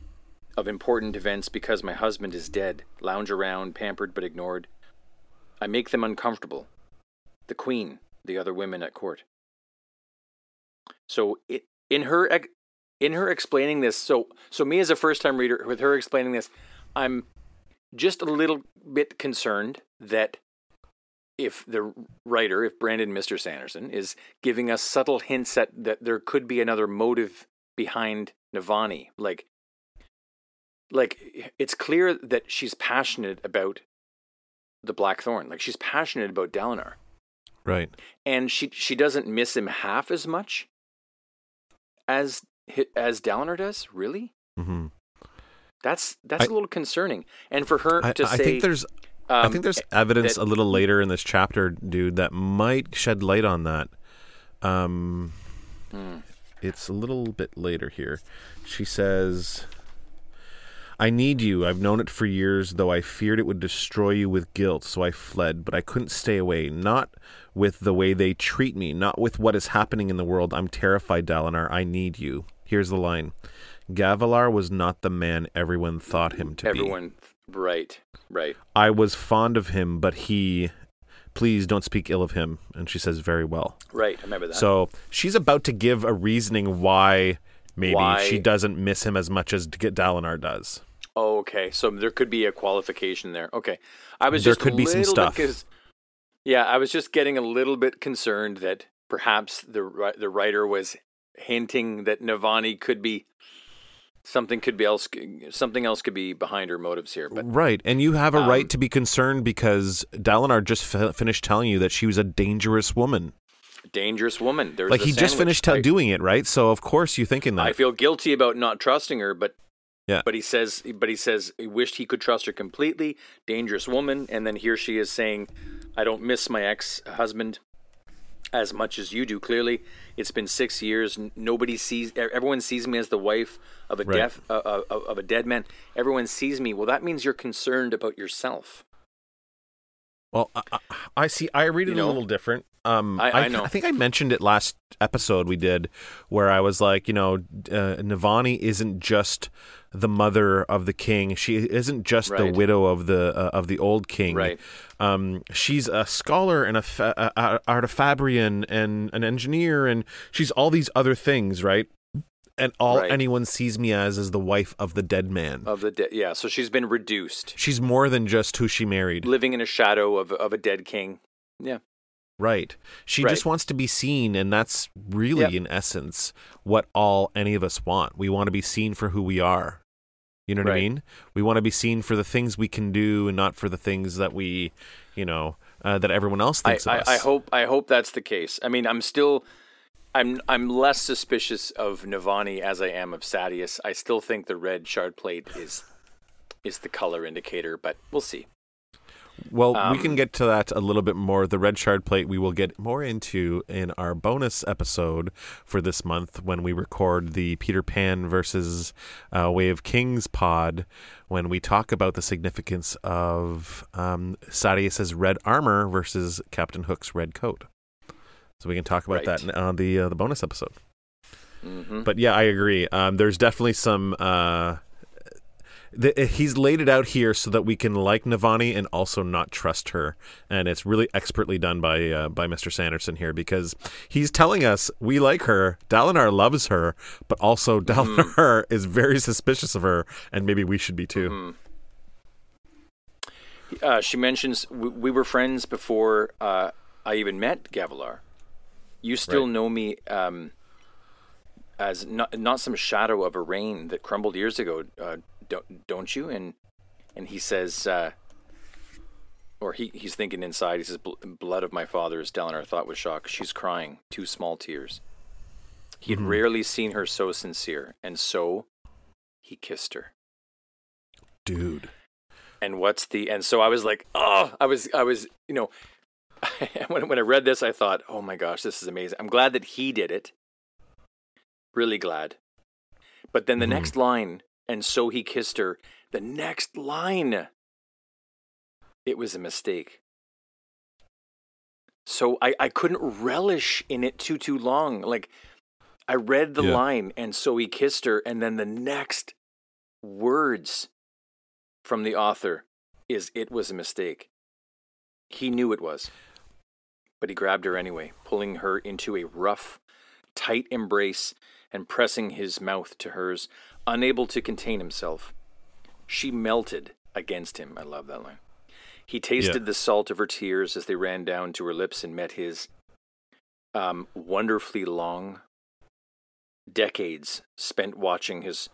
of important events because my husband is dead, lounge around, pampered but ignored. I make them uncomfortable. The queen, the other women at court. So it, in her in her explaining this, so so me as a first time reader with her explaining this, I'm just a little bit concerned that if the writer, if Brandon Mr. Sanderson, is giving us subtle hints at that there could be another motive behind Navani, like, like it's clear that she's passionate about the Blackthorn, like she's passionate about Dalinar, Right. and she she doesn't miss him half as much as as Dalinar does. Really, hmm that's that's I- a little concerning. And for her I, to I say, think there's, I um, think there's evidence that- a little later in this chapter, dude, that might shed light on that. Um, Hmm. it's a little bit later here. She says, I need you. I've known it for years, though I feared it would destroy you with guilt, so I fled, but I couldn't stay away. Not with the way they treat me, not with what is happening in the world. I'm terrified, Dalinar. I need you. Here's the line Gavilar was not the man everyone thought him to be. everyone, right, right. I was fond of him, but he. Please don't speak ill of him. And she says, very well. Right, I remember that. So she's about to give a reasoning why maybe Why- she doesn't miss him as much as Dalinar does. Oh, okay, so there could be a qualification there. Okay, I was There just could be some stuff. Yeah, I was just getting a little bit concerned that perhaps the the writer was hinting that Navani could be something could be else something else could be behind her motives here. But right, and you have a Um, right to be concerned because Dalinar just f- finished telling you that she was a dangerous woman. dangerous woman. There's like he just finished I- doing it, right? So of course you're thinking that. I feel guilty about not trusting her, but Yeah. But he says, but he says he wished he could trust her completely. Dangerous woman, and then here she is saying, "I don't miss my ex-husband as much as you do." Clearly, it's been six years. Nobody sees. Everyone sees me as the wife of a Right. deaf uh, uh, of a dead man. Everyone sees me. Well, that means you're concerned about yourself. Well, I, I- I see. I read it You know? a little different. Um, I- I know. I think I mentioned it last episode we did, where I was like, you know, uh, Navani isn't just the mother of the king. She isn't just the widow of the uh, of the old king. Right. Um, she's a scholar and a, fa- a, artifabrian and an engineer, and she's all these other things, right? And all Right. anyone sees me as is the wife of the dead man. Of the de- yeah, so she's been reduced, She's more than just who she married. living in a shadow of of a dead king. Yeah, Right. She Right. just wants to be seen, and that's really, Yep. in essence, what all any of us want. We want to be seen for who we are. You know what I mean? We want to be seen for the things we can do, and not for the things that we, you know, uh, that everyone else thinks I, of us. I hope I hope that's the case. I mean, I'm still I'm I'm less suspicious of Navani as I am of Sadeas. I still think the red shard plate is is the color indicator, but we'll see. Well, we um, can get to that a little bit more. The red shard plate we will get more into in our bonus episode for this month when we record the Peter Pan versus uh, Way of Kings pod. When we talk about the significance of um, Sadeas's red armor versus Captain Hook's red coat, so we can talk about Right. that on the uh, the bonus episode. hmm But yeah, I agree. Um, there's definitely some. Uh, the, he's laid it out here so that we can like Navani and also not trust her, and it's really expertly done by uh, by Mr. Sanderson here because he's telling us we like her. Dalinar loves her, but also Dalinar is very suspicious of her, and maybe we should be too. Uh, she mentions we, we were friends before uh, I even met Gavilar. You still Right. know me um, as not not some shadow of a rain that crumbled years ago, uh, don't don't you? And and he says, uh, or he he's thinking inside. He says, "Blood of my fathers." Dalinar thought with shock. She's crying, two small tears. He had rarely seen her so sincere, and so he kissed her. Dude, and what's the and so I was like, oh, I was I was you know, when when I read this, I thought, oh my gosh, this is amazing. I'm glad that he did it. Really glad. But then the Mhm. next line, and so he kissed her. The next line, it was a mistake. So I I couldn't relish in it too too long. Like I read the Yeah. line, and so he kissed her, and then the next words from the author is it was a mistake. He knew it was. But he grabbed her anyway, pulling her into a rough, tight embrace and pressing his mouth to hers, unable to contain himself. She melted against him. I love that line. He tasted the salt of her tears as they ran down to her lips and met his. Um, wonderfully long decades spent watching his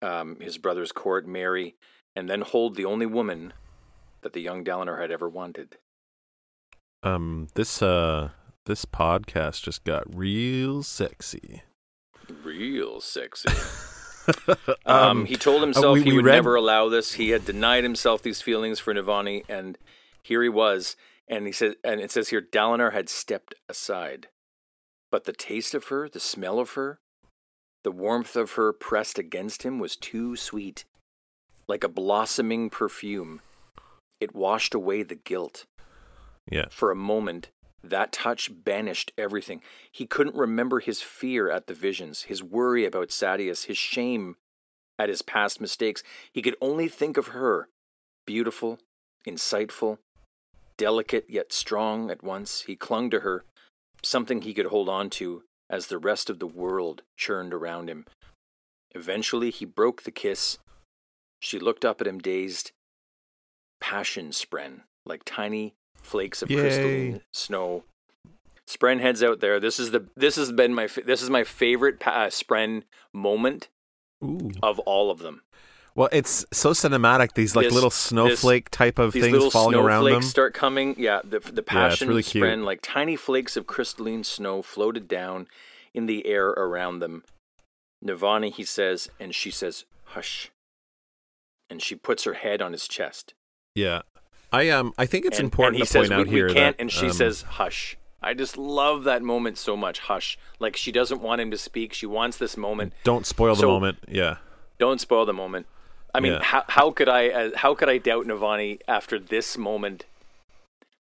um, his brother's court marry and then hold the only woman that the young Dalinar had ever wanted. um, this uh, this podcast just got real sexy. Real sexy. Um, he told himself uh, we- he we would read- never allow this. He had denied himself these feelings for Navani, and here he was. And he said, and it says here, Dalinar had stepped aside, but the taste of her, the smell of her, the warmth of her pressed against him was too sweet, like a blossoming perfume. It washed away the guilt. yeah, For a moment, that touch banished everything. He couldn't remember his fear at the visions, his worry about Sadeas, his shame at his past mistakes. He could only think of her, beautiful, insightful, delicate yet strong at once. He clung to her, something he could hold on to as the rest of the world churned around him. Eventually, he broke the kiss. She looked up at him dazed. Passion spren like tiny flakes of Yay. crystalline snow. Spren heads out there. This is the this has been my this is my favorite uh, Spren moment Ooh. of all of them. Well, it's so cinematic. These like This- little snowflake type of things falling around snowflakes them. start coming. Yeah, the the passion really cute. Spren like tiny flakes of crystalline snow floated down in the air around them. Navani, he says, and she says, "Hush." And she puts her head on his chest. Yeah, I um I think it's and, important and he to says, point out we, here we can't, that and she um, says, "Hush." I just love that moment so much. Hush, like she doesn't want him to speak. She wants this moment. "Don't spoil the moment." Yeah, Don't spoil the moment. I mean, Yeah. how how could I uh, how could I doubt Navani after this moment?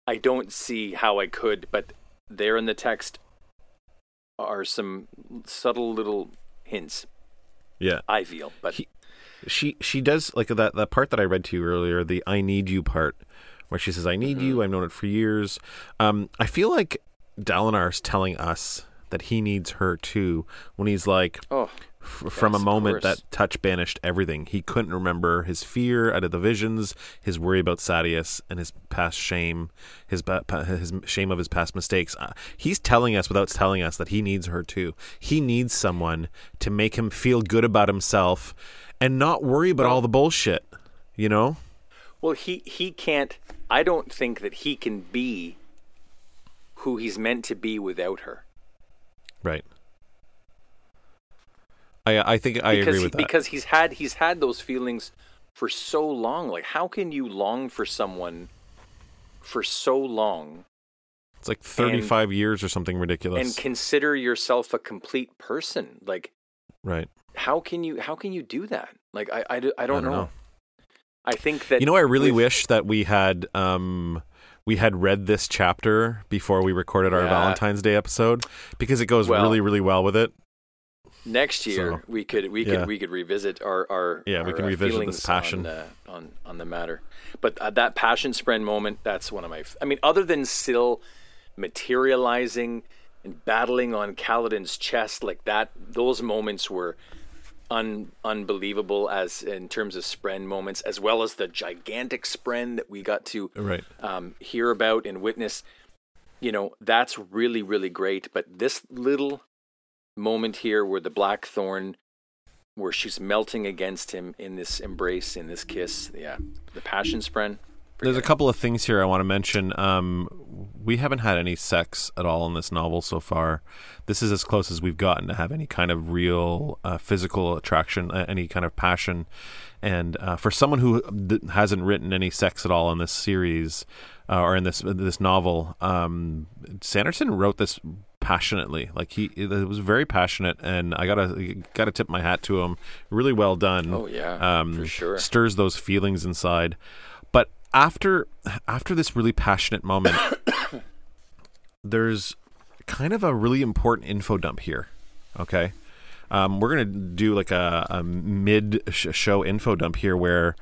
I don't see how I could, but there in the text are some subtle little hints. yeah. I feel, but He- She she does like that that part that I read to you earlier, the "I need you" part, where she says, "I need Mm-hmm. you. I've known it for years." Um, I feel like Dalinar's telling us that he needs her too when he's like, oh, f- from a Yes, moment that touch banished everything. He couldn't remember his fear out of the visions, his worry about Sadeas, and his past shame, his ba- his shame of his past mistakes. Uh, he's telling us without telling us that he needs her too. He needs someone to make him feel good about himself and not worry about all the bullshit. You know? Well, he he can't. I don't think that he can be who he's meant to be without her. Right. I I think I because agree he- with that. because he's had he's had those feelings for so long. Like, how can you long for someone for so long it's like 35 years or something ridiculous. and consider yourself a complete person? Like, right. how can you how can you do that? Like, I I, I don't, don't know. know. I think that You know, I really wish that we had um we had read this chapter before we recorded our Yeah. Valentine's Day episode because it goes Well- really, really well with it. next year So, we could we yeah. could we could revisit our our Yeah, we can uh, revisit this passion. on, uh, on on the matter. But uh, that passion spread moment, that's one of my. f- I mean, other than still materializing and battling on Kaladin's chest like that, those moments were un, unbelievable as in terms of spren moments, as well as the gigantic spren that we got to Right. um, hear about and witness. You know, that's really, really great. But this little moment here where the blackthorn, where she's melting against him in this embrace, in this kiss, yeah, the passion spren. There's a couple of things here I want to mention. Um, we haven't had any sex at all in this novel so far. This is as close as we've gotten to have any kind of real uh, physical attraction, uh, any kind of passion. And uh, for someone who d- hasn't written any sex at all in this series uh, or in this this novel, um, Sanderson wrote this passionately. Like he, it was very passionate, and I gotta gotta tip my hat to him. Really well done Oh yeah, um, for sure. stirs those feelings inside. After after this really passionate moment, there's kind of a really important info dump here. Okay, um, we're gonna do like a, a mid show info dump here where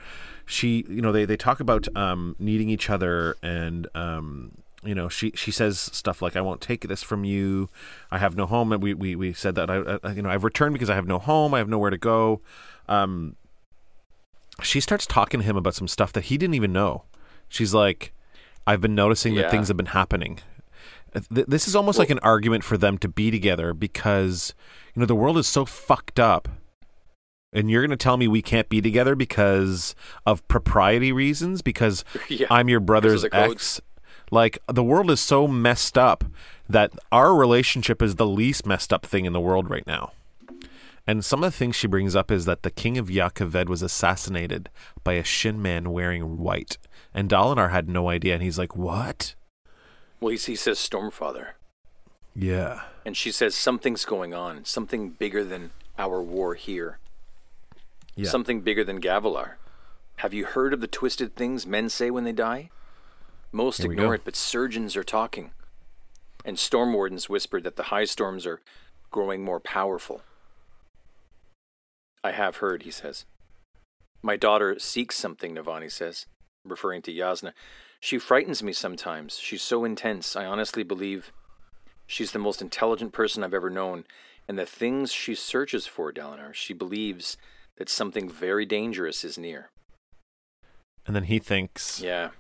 she, you know, they they talk about um, needing each other and. Um, you know, she she says stuff like, "I won't take this from you. I have no home." And we we, we said that I, I you know I've returned because I have no home. I have nowhere to go. Um, she starts talking to him about some stuff that he didn't even know. She's like, I've been noticing that things have been happening. Th- This is almost like an argument for them to be together because, you know, the world is so fucked up. And you're going to tell me we can't be together because of propriety reasons? Because Yeah, I'm your brother's ex? Like, the world is so messed up that our relationship is the least messed up thing in the world right now. And some of the things she brings up is that the king of Yakaved was assassinated by a shin man wearing white. And Dalinar had no idea. And he's like, What? Well, he, he says Stormfather, Yeah. and she says something's going on, something bigger than our war here, Yeah. something bigger than Gavilar. Have you heard of the twisted things men say when they die? Most Here ignore it, but surgeons are talking. And storm wardens whispered that the high storms are growing more powerful. I have heard, he says. My daughter seeks something, Navani says, referring to Yasna. She frightens me sometimes. She's so intense. I honestly believe she's the most intelligent person I've ever known. And the things she searches for, Dalinar, she believes that something very dangerous is near. And then he thinks, Yeah.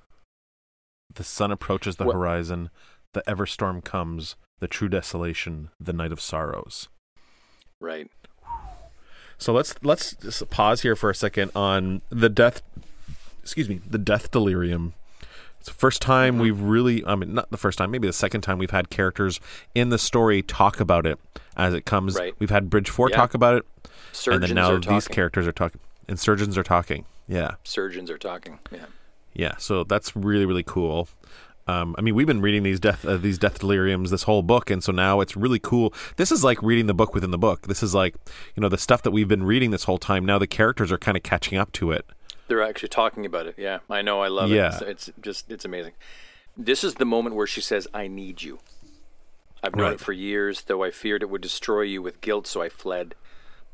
The sun approaches the What- horizon. The everstorm comes. The true desolation. The night of sorrows. Right. So let's let's just pause here for a second on the death. Excuse me, the death delirium. It's the first time Mm-hmm. we've really, I mean, not the first time, maybe the second time we've had characters in the story talk about it as it comes. Right. We've had Bridge Four Yeah. talk about it, Surgeons and then now these talking. characters are talking, and surgeons are talking. Yeah, Surgeons are talking. Yeah. yeah. So that's really really cool. Um, I mean, we've been reading these death uh, these death deliriums this whole book, and so now it's really cool. This is like reading the book within the book. This is like you know the stuff that we've been reading this whole time. Now the characters are kind of catching up to it. They're actually talking about it. Yeah, I know. I love Yeah. it. It's, it's just it's amazing. This is the moment where she says, "I need you." I've known Right. it for years, though I feared it would destroy you with guilt, so I fled.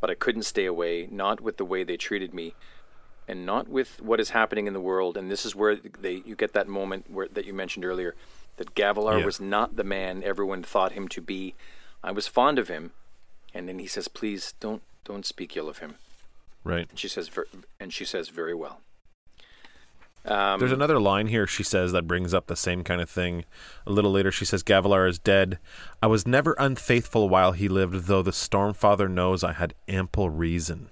But I couldn't stay away, not with the way they treated me, and not with what is happening in the world. And this is where they you get that moment where that you mentioned earlier, that Gavilar Yeah. was not the man everyone thought him to be. I was fond of him, and then he says, "Please don't don't speak ill of him." Right. And she says, and she says, "Very well." Um, There's another line here she says that brings up the same kind of thing. A little later, she says, Gavilar is dead. I was never unfaithful while he lived, though the Stormfather knows I had ample reason.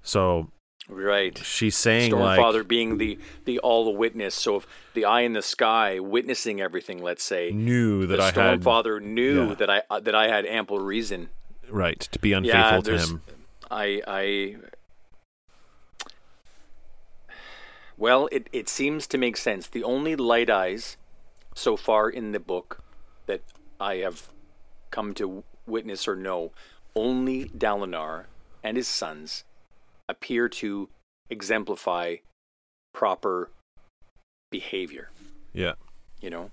So Right. she's saying, like, Stormfather being the the all the witness. So if the eye in the sky witnessing everything, let's say, knew that I had, Stormfather knew yeah. that I uh, that I had ample reason. right, to be Yeah, unfaithful to him. I I well, it it seems to make sense. The only light eyes so far in the book that I have come to witness or know, only Dalinar and his sons appear to exemplify proper behavior, Yeah. you know,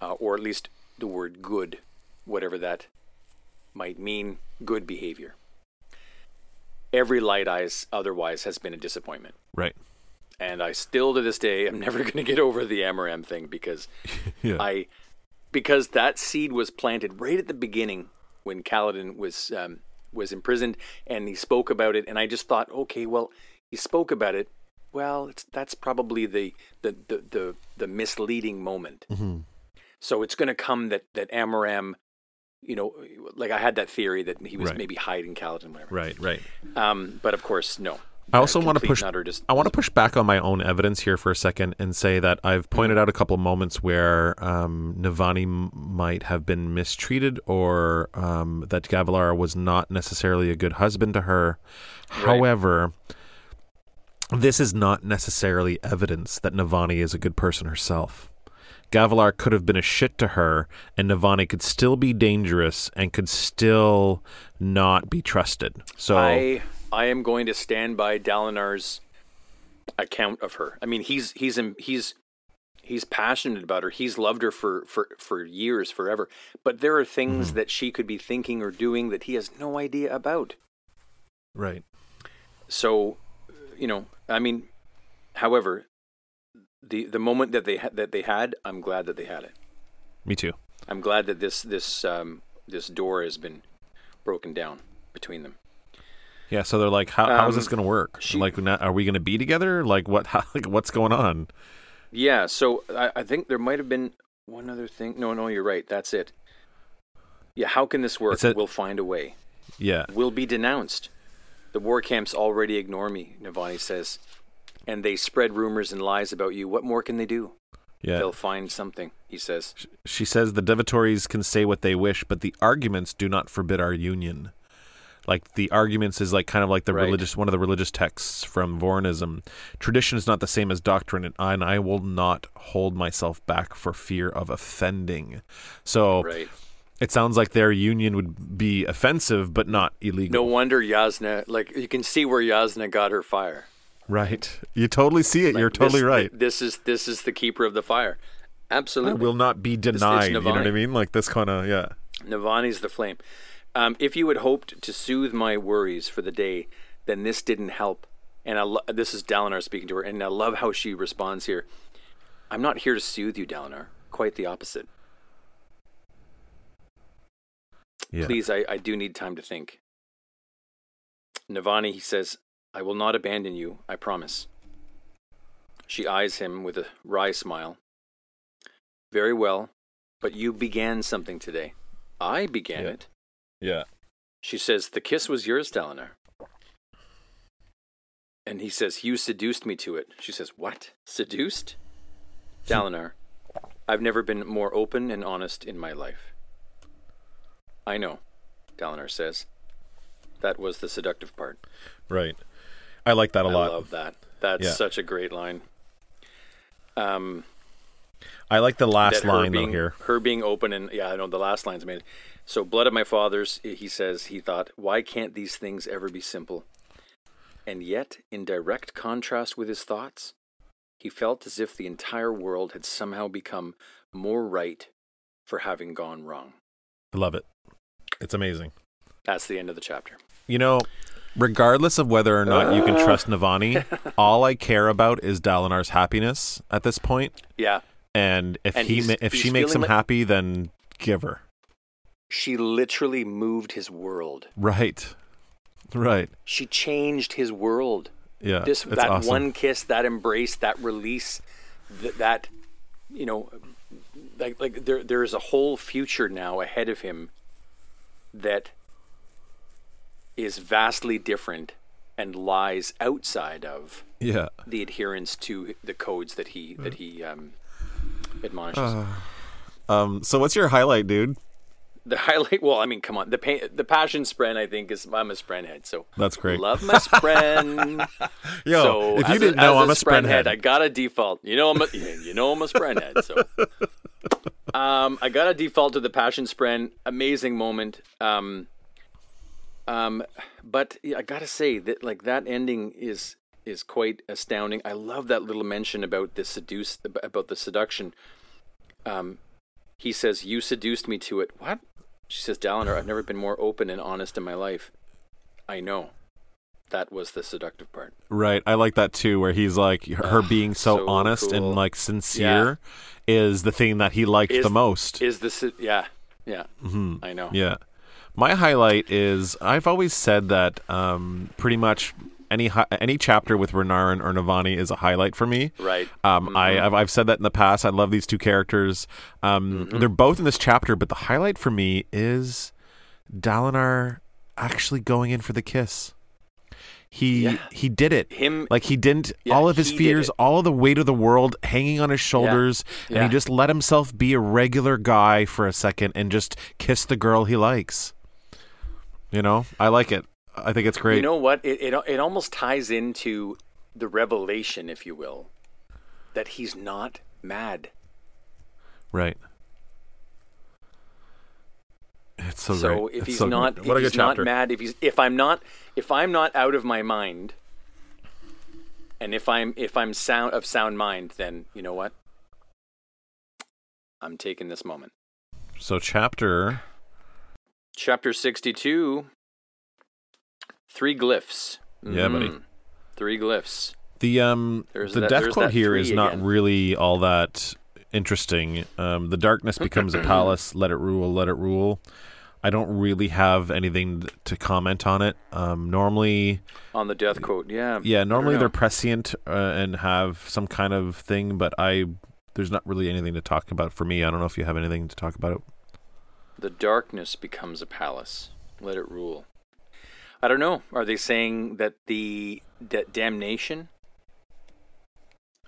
uh, or at least the word good, whatever that might mean, good behavior. Every light eyes otherwise has been a disappointment. Right. And I still to this day am never going to get over the Amaram thing because Yeah. I because that seed was planted right at the beginning when Kaladin was um, was imprisoned and he spoke about it and I just thought okay well he spoke about it. Well it's that's probably the the the the, the misleading moment. Hmm so it's going to come that that Amaram you know like I had that theory that he was Right. maybe hiding Kaladin whatever. Right, right. um but of course no I also want to push. I want to push back on my own evidence here for a second and say that I've pointed out a couple moments where um, Navani m- might have been mistreated, or um, that Gavilar was not necessarily a good husband to her. However, this is not necessarily evidence that Navani is a good person herself. Gavilar could have been a shit to her, and Navani could still be dangerous and could still not be trusted. So I I am going to stand by Dalinar's account of her. I mean, he's he's he's he's passionate about her. He's loved her for for for years, forever. But there are things Mm-hmm. that she could be thinking or doing that he has no idea about. right. So, you know, I mean, however, the the moment that they ha- that they had, I'm glad that they had it. Me too. I'm glad that this this um this door has been broken down between them. Yeah, so they're like, how, how is Um, this going to work? she- like, not, are we going to be together? Like, what? How, like, what's going on? Yeah, so I, I think there might have been one other thing. No, no, you're right. That's it. Yeah, how can this work? A- we'll find a way. Yeah, We'll be denounced. The war camps already ignore me, Navani says. And they spread rumors and lies about you. What more can they do? yeah. They'll find something, he says. She says the devotaries can say what they wish, but the arguments do not forbid our union. Like the arguments is like kind of like the Right. religious one of the religious texts from Vorinism. Tradition is not the same as doctrine, and I, and I will not hold myself back for fear of offending. So Right. it sounds like their union would be offensive, but not illegal. No wonder Yasna, like, you can see where Yasna got her fire. Right. You totally see it. You're totally this- right. This is this is the keeper of the fire. I Absolutely. will not be denied. You know what I mean? Like this kind of yeah. Navani's the flame. Um, if you had hoped to soothe my worries for the day, then this didn't help. And I lo- this is Dalinar speaking to her, and I love how she responds here. I'm not here to soothe you, Dalinar. Quite the opposite. Yeah. Please, I, I do need time to think. Navani, he says, I will not abandon you, I promise. She eyes him with a wry smile. Very well, but you began something today. I began Yeah. it. Yeah. She says, The kiss was yours, Dalinar. And he says, You seduced me to it. She says, What? Seduced? Dalinar, I've never been more open and honest in my life. I know, Dalinar says. That was the seductive part. Right. I like that a I lot. I love that. That's Yeah. such a great line. Um, I like the last line being, though here. Her being open and yeah, I know the last line's amazing. So, blood of my fathers, he says, he thought, why can't these things ever be simple? And yet, in direct contrast with his thoughts, he felt as if the entire world had somehow become more right for having gone wrong. I love it. It's amazing. That's the end of the chapter. You know, regardless of whether or not you can Uh. trust Navani, all I care about is Dalinar's happiness at this point. Yeah, And if And he ma- if she makes him like- happy, then give her. She literally moved his world. Right. Right. She changed his world. Yeah. this that awesome. one kiss, that embrace, that release, th- that you know, like like there there is a whole future now ahead of him that is vastly different and lies outside of Yeah. the adherence to the codes that he that he um, admonishes. Uh. Um. So what's your highlight, dude? The highlight, well, I mean, come on, the pa- the passion spren, I think is I'm a spren head, so That's great. love my spren. Yo, so if you didn't a, know, I'm a spren spren head. I got a default. You know, I'm a, you know, I'm a spren head. So, um, I got a default to the passion spren. Amazing moment. Um, um, but I gotta say that like that ending is is quite astounding. I love that little mention about the seduce about the seduction. Um, he says, "You seduced me to it." What? She says, "Dalinar, I've never been more open and honest in my life." I know. That was the seductive part. Right. I like that too, where he's like her Ugh, being so, so honest cool. and like sincere is the thing that he liked Is- the most. Is this? Yeah, yeah. Mm-hmm. I know. Yeah. My highlight is I've always said that um, pretty much any hi- any chapter with Renarin or Navani is a highlight for me. Right. Um, I I've, I've said that in the past. I love these two characters. Um, Mm-hmm. They're both in this chapter, but the highlight for me is Dalinar actually going in for the kiss. He Yeah. he did it. Him- like he didn't Yeah, all of his fears, all of the weight of the world hanging on his shoulders, and Yeah. he just let himself be a regular guy for a second and just kiss the girl he likes. You know, I like it. I think it's great. You know what? It, it it almost ties into the revelation, if you will, that he's not mad. right. It's so, so great. if It's he's so not, if he's not mad, if he's if I'm not if I'm not out of my mind, and if I'm if I'm sound of sound mind, then you know what? I'm taking this moment. So chapter Chapter 62 Three glyphs. Yeah, buddy. Mhm. Three glyphs. The um There's the that- death quote here is is not really all that interesting. Um, the darkness becomes a palace. Let it rule. Let it rule. I don't really have anything to comment on it. Um, normally, On the death quote, yeah. yeah, normally they're prescient uh, and have some kind of thing, but I there's not really anything to talk about for me. I don't know if you have anything to talk about it. The darkness becomes a palace. Let it rule. I don't know. Are they saying that the that damnation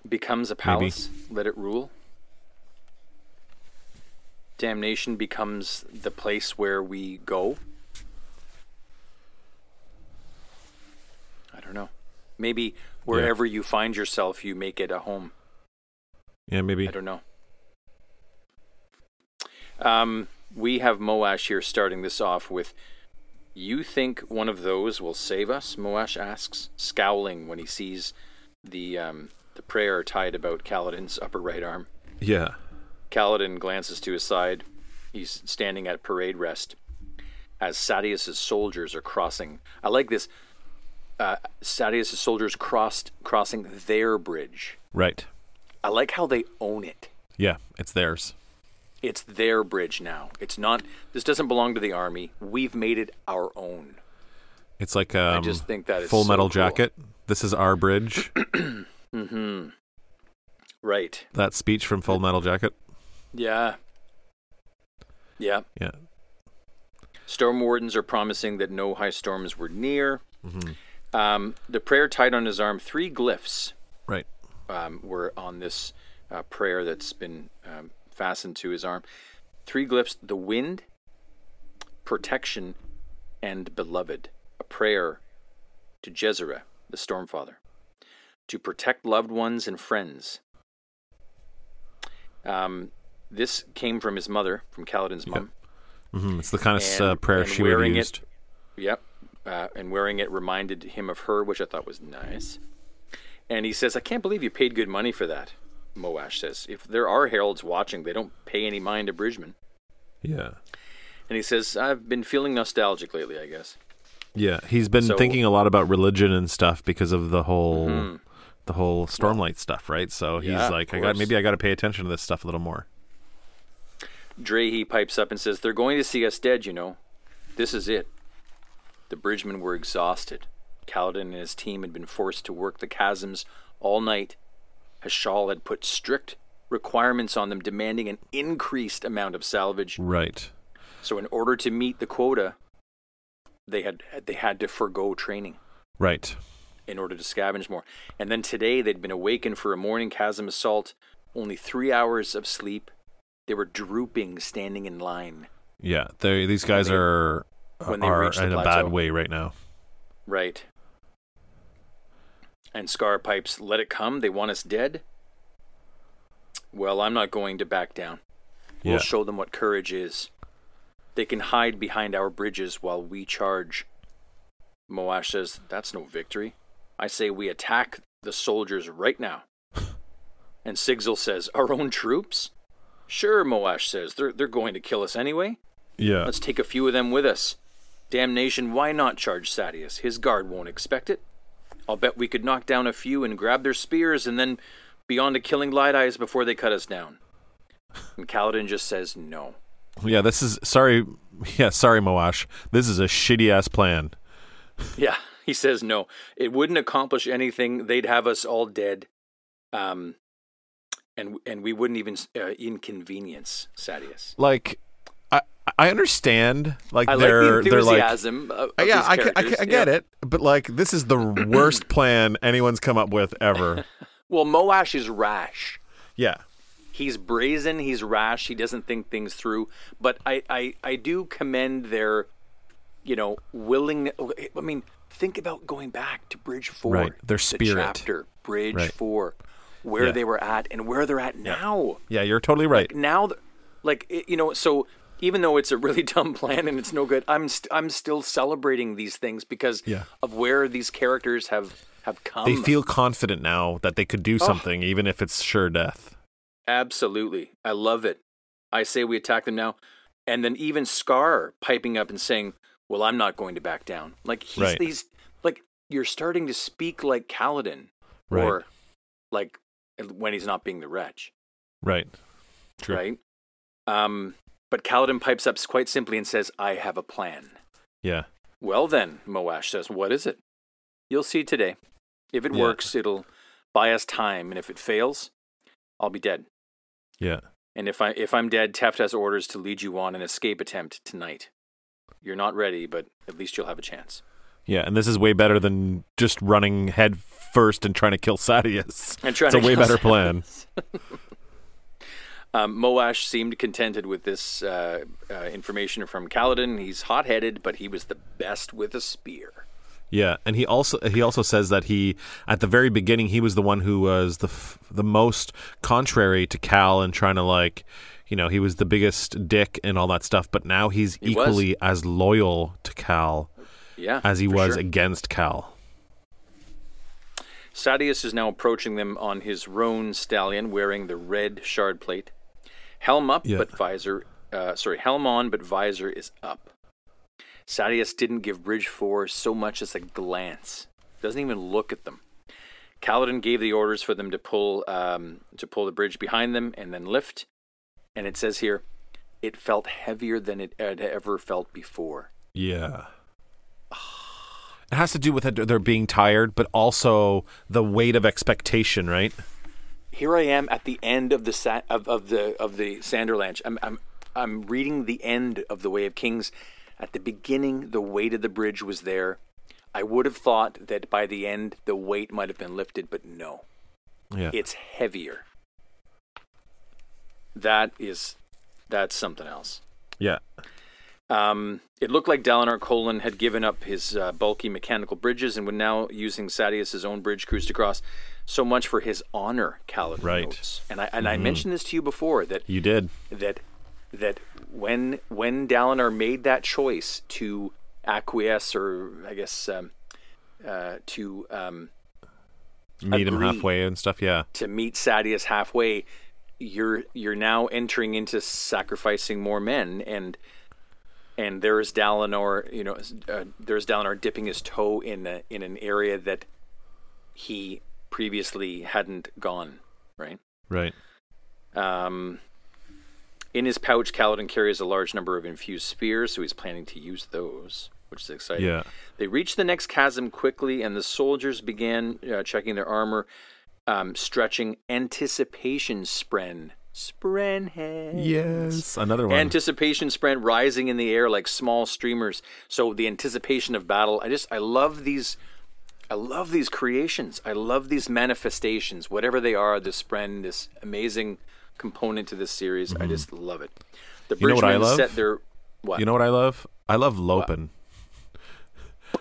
becomes a palace? Let it rule. Damnation becomes the place where we go. I don't know. Maybe wherever you find yourself, you make it a home. Yeah, maybe. I don't know. Um, we have Moash here starting this off with You think one of those will save us? Moash asks, scowling when he sees the um, the prayer tied about Kaladin's upper right arm. Yeah. Kaladin glances to his side. He's standing at parade rest as Sadeas's soldiers are crossing. I like this. Uh, Sadeas's soldiers crossed crossing their bridge. Right. I like how they own it. Yeah, it's theirs. It's their bridge now. It's not. This doesn't belong to the army. We've made it our own. It's like um, just think that Full so Metal cool. Jacket. This is our bridge. Mhm. Right. That speech from Full Metal Jacket. Yeah. Yeah. Yeah. Storm wardens are promising that no high storms were near. Mm-hmm. Um, the prayer tied on his arm, three glyphs Right. um, were on this uh, prayer that's been um, fastened to his arm. Three glyphs the wind, protection, and beloved. A prayer to Jezerezeh, the storm father, to protect loved ones and friends. Um, this came from his mother, from Kaladin's mom. Mm-hmm. It's the kind of And- uh, prayer she would have wearing it- Yep. Uh, and wearing it reminded him of her, which I thought was nice. And he says, I can't believe you paid good money for that. Moash says, if there are heralds watching, they don't pay any mind to Bridgman. Yeah. And he says, I've been feeling nostalgic lately, I guess. Yeah. He's been So- thinking a lot about religion and stuff because of the whole the whole Stormlight stuff, right? So he's Mm-hmm. Yeah, like, I got maybe I got to pay attention to this stuff a little more. Drehy pipes up and says, They're going to see us dead, you know. This is it. The Bridgemen were exhausted. Kaladin and his team had been forced to work the chasms all night. Hashal had put strict requirements on them, demanding an increased amount of salvage. Right. So, in order to meet the quota, they had they had to forego training Right. in order to scavenge more. And then today, they'd been awakened for a morning chasm assault. Only three hours of sleep. They were drooping, standing in line. Yeah. They these guys they- are when they are the in a bad way right now. Right. And Scar pipes, let it come. They want us dead. Well, I'm not going to back down. We'll show them what courage is. They can hide behind our bridges while we charge. Moash says, That's no victory. I say we attack the soldiers right now. and Sigzil says, Our own troops? Sure, Moash says. They're, they're going to kill us anyway. Yeah. Let's take a few of them with us. Damnation, why not charge Sadeas? His guard won't expect it. I'll bet we could knock down a few and grab their spears and then be on to killing light eyes before they cut us down. And Kaladin just says no. Yeah, this is sorry. Yeah, sorry, Moash. This is a shitty ass plan. Yeah, he says no. It wouldn't accomplish anything. They'd have us all dead. Um, and and we wouldn't even uh, inconvenience Sadeas. Like, I understand. Like I like they're the they're like. of, of yeah, I, I, I get Yeah. it, but like this is the worst plan anyone's come up with ever. Well, Moash is rash. Yeah, he's brazen he's rash he doesn't think things through but i i, I do commend their you know willing i mean think about going back to bridge 4 Right, their the spirit. chapter bridge Right. 4 where Yeah. they were at and where they're at now yeah, you're totally right. now like you know so even though it's a really dumb plan and it's no good i'm st- i'm still celebrating these things because Yeah. of where these characters have have come They feel confident now that they could do something, even if it's sure death. Absolutely. I love it. I say we attack them now. And then even Scar piping up and saying, Well, I'm not going to back down. Like he's Right. these like you're starting to speak like Kaladin. Right. Or like when he's not being the wretch. Right. True. Right? Um but Kaladin pipes up quite simply and says, I have a plan. Yeah. Well then, Moash says, What is it? You'll see today. If it Yeah. works, it'll buy us time, and if it fails, I'll be dead. Yeah. And if I if I'm dead, Teft has orders to lead you on an escape attempt tonight. You're not ready, but at least you'll have a chance. Yeah. And this is way better than just running head first and trying to kill Sadeas. And trying It's a way better plan. Um, Moash seemed contented with this uh, uh, information from Kaladin. He's hot-headed, but he was the best with a spear. Yeah, and he also he also says that he at the very beginning he was the one who was the f- the most contrary to Cal and trying to like you know he was the biggest dick and all that stuff, but now he's He was. equally as loyal to Cal Yeah, as he was sure. against Cal. Sadeas is now approaching them on his roan stallion, wearing the red shard plate. Helm up, Yeah. but visor. Uh, sorry, helm on, but visor is up. Sadeas didn't give Bridge Four so much as a glance. Doesn't even look at them. Kaladin gave the orders for them to pull um, to pull the bridge behind them and then lift. And it says here, it felt heavier than it had ever felt before. Yeah. It has to do with it, they're being tired, but also the weight of expectation, right? Here I am at the end of the sa- of, of the of the Sanderlanche. I'm I'm I'm reading the end of the Way of Kings. At the beginning, the weight of the bridge was there. I would have thought that by the end, the weight might have been lifted, but no, Yeah. it's heavier. That is, that's something else. yeah. Um, it looked like Dalinar Kholin had given up his uh, bulky mechanical bridges and was now using Sadeas' own bridge to cross. So much for his honor, Kaladin Right. notes. And I and I mentioned this to you before that You did. that that when when Dalinar made that choice to acquiesce or I guess um, uh, to um, Meet him halfway and stuff. Yeah. to meet Sadeas halfway, you're you're now entering into sacrificing more men, and and there's Dalinar, you know, uh, there's Dalinar dipping his toe in a, in an area that he previously hadn't gone, right? Right. Um, in his pouch, Kaladin carries a large number of infused spears, so he's planning to use those, which is exciting. Yeah. They reach the next chasm quickly, and the soldiers began uh, checking their armor, um, stretching anticipation spren. Spren head. Yes. Another one. Anticipation spren rising in the air like small streamers. So the anticipation of battle. I just I love these. I love these creations. I love these manifestations, whatever they are. This spren, this amazing component to this series. I just love it. The Mm-hmm. You know what I love? set their what? You know what I love? I love Lopen.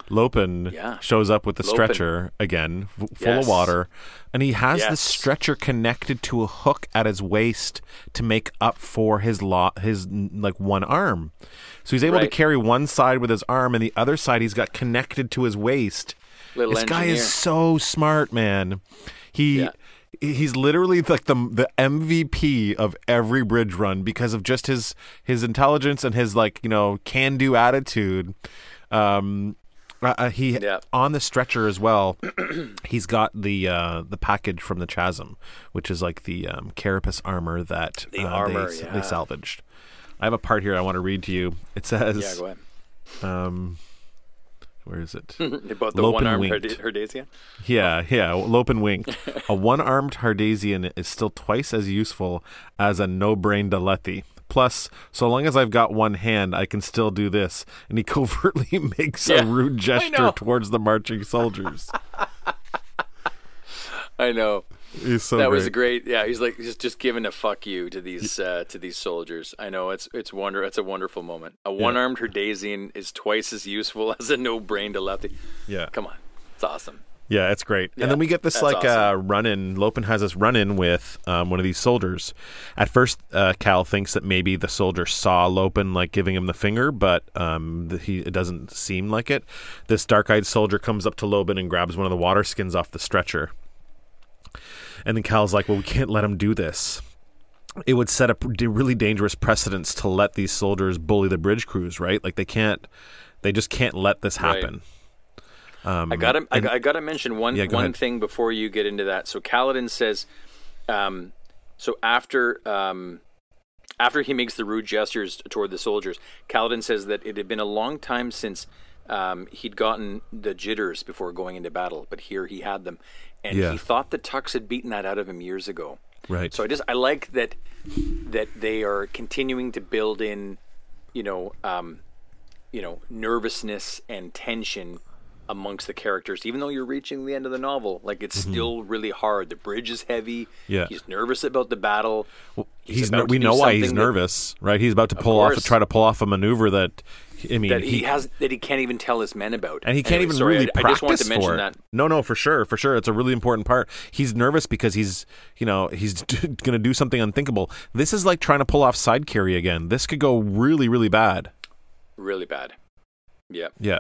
Lopen Yeah. shows up with the Lopen. stretcher again, f- full Yes. of water, and he has the stretcher connected to a hook at his waist to make up for his lo- his like one arm. So he's able to carry one side with his arm, and the other side he's got connected to his waist. Little this guy is so smart, man. He Yeah. he's literally like the the MVP of every bridge run because of just his his intelligence and his like you know can do attitude. Um, uh, uh, he Yeah. on the stretcher as well. he's got the uh, the package from the chasm, which is like the um, carapace armor that The uh, armor, they, yeah. they salvaged. I have a part here I want to read to you. It says, Yeah, go ahead. um, where is it? Mm-hmm. About the Lopen one-armed winked. Herde- Herdaz. Yeah, yeah. Lopen winked. a one-armed Herdazian is still twice as useful as a no-brained Alethi. Plus, so long as I've got one hand, I can still do this. And he covertly makes Yeah, a rude gesture towards the marching soldiers. I know. He's so that great. was great. Yeah, he's like just just giving a fuck you to these uh, to these soldiers. I know it's it's wonder it's a wonderful moment. A one-armed Herdazian is twice as useful as a no-brained Alethi. Yeah, Come on, it's awesome. yeah, it's great. Yeah, and then we get this like uh, awesome. run-in. Lopen has this run-in with um, one of these soldiers. At first, uh, Cal thinks that maybe the soldier saw Lopen like giving him the finger, but um, th- he it doesn't seem like it. This dark-eyed soldier comes up to Lopen and grabs one of the water skins off the stretcher. And then Cal's like, "Well, we can't let him do this. It would set a p- really dangerous precedence to let these soldiers bully the bridge crews, right? Like they can't, they just can't let this Right. happen." Um, I gotta I, and- I gotta mention one Yeah, go one ahead. thing before you get into that. So Kaladin says, um, so after um, after he makes the rude gestures toward the soldiers, Kaladin says that it had been a long time since um, he'd gotten the jitters before going into battle, but here he had them, and Yeah. he thought the Tukks had beaten that out of him years ago. right. So I just I like that that they are continuing to build in, you know, um, you know, nervousness and tension amongst the characters. Even though you're reaching the end of the novel, like it's still really hard. The bridge is heavy. Mm-hmm. Yeah. he's nervous about the battle. he's, about ner- we know why he's something that- nervous, right? He's about to pull off, try to pull off a maneuver that, I mean, That he, has that he can't even tell his men about, and he can't Anyway, even sorry, really I, I practice just wanted to mention for it. that. No, no, for sure, for sure, it's a really important part. He's nervous because he's, you know, he's going to do something unthinkable. This is like trying to pull off side carry again. This could go really, really bad. Really bad. Yeah. Yeah.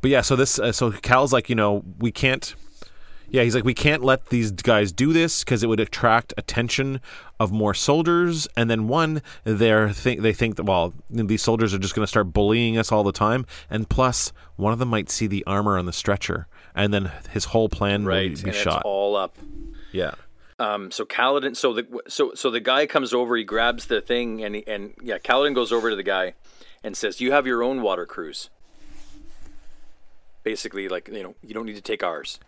But yeah, so this, uh, so Cal's like, you know, we can't. Yeah, he's like, we can't let these guys do this because it would attract attention of more soldiers. And then one, they're think they think that well, these soldiers are just going to start bullying us all the time. And plus, one of them might see the armor on the stretcher, and then his whole plan Right. be shot. all up. yeah, Um, so Kaladin, so the so so the guy comes over, he grabs the thing, and he, and yeah, Kaladin goes over to the guy and says, "You have your own water cruise." Basically, like you know, you don't need to take ours.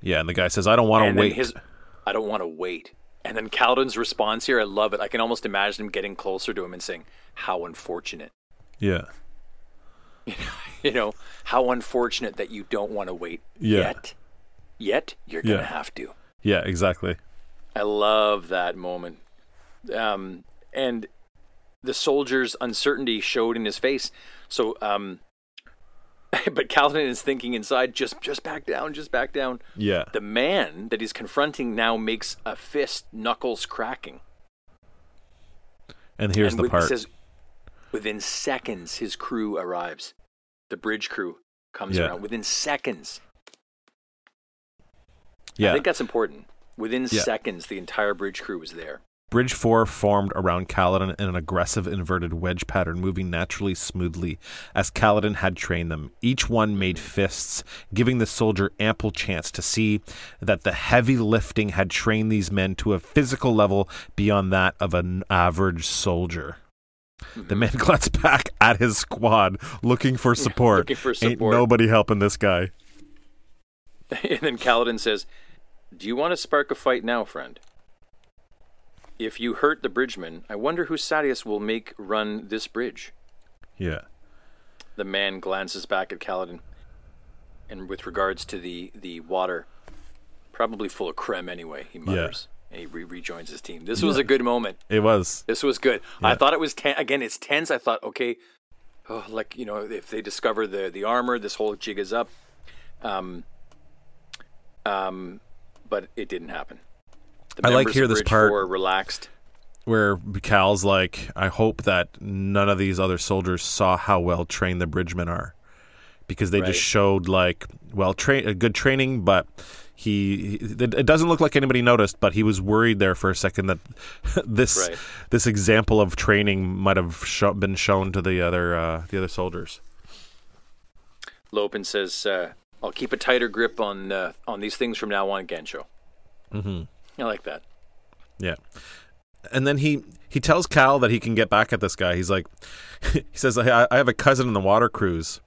Yeah. And the guy says, I don't want to wait. his, I don't want to wait. And then Kaladin's response here, I love it. I can almost imagine him getting closer to him and saying, How unfortunate. Yeah. You know, how unfortunate that you don't want to wait Yeah. yet. Yet, you're going to Yeah. have to. Yeah, exactly. I love that moment. Um, and the soldier's uncertainty showed in his face. So, um, but Kaladin is thinking inside, just just back down, just back down. Yeah. The man that he's confronting now makes a fist, knuckles cracking. And here's and the with- part. Says, within seconds, his crew arrives. The bridge crew comes Yeah. around within seconds. yeah. I think that's important. Within Yeah. seconds, the entire bridge crew was there. Bridge 4 formed around Kaladin in an aggressive inverted wedge pattern, moving naturally smoothly as Kaladin had trained them. Each one made fists, giving the soldier ample chance to see that the heavy lifting had trained these men to a physical level beyond that of an average soldier. The hmm. man glanced back at his squad, looking for support. Looking for Ain't nobody helping this guy. and then Kaladin says, Do you want to spark a fight now, friend? If you hurt the bridgeman, I wonder who Sadeas will make run this bridge. Yeah. The man glances back at Kaladin, and with regards to the, the water, probably full of crem anyway, he mutters. And he re- rejoins his team. This was a good moment. It was. This was good. I thought it was ten- again. It's tense. I thought, okay, oh, like you know, if they discover the the armor, this whole jig is up. Um, um, but it didn't happen. I like here this part- relaxed. where Cal's like, I hope that none of these other soldiers saw how well trained the bridgemen are, because they Right. just showed like well train a good training, but he, it doesn't look like anybody noticed, but he was worried there for a second that this Right. this example of training might have been shown to the other uh, the other soldiers. Lopen says, uh, "I'll keep a tighter grip on uh, on these things from now on, Gancho." Mm-hmm. I like that. Yeah. And then he he tells Cal that he can get back at this guy. He's like, he says, I, I have a cousin in the water cruise,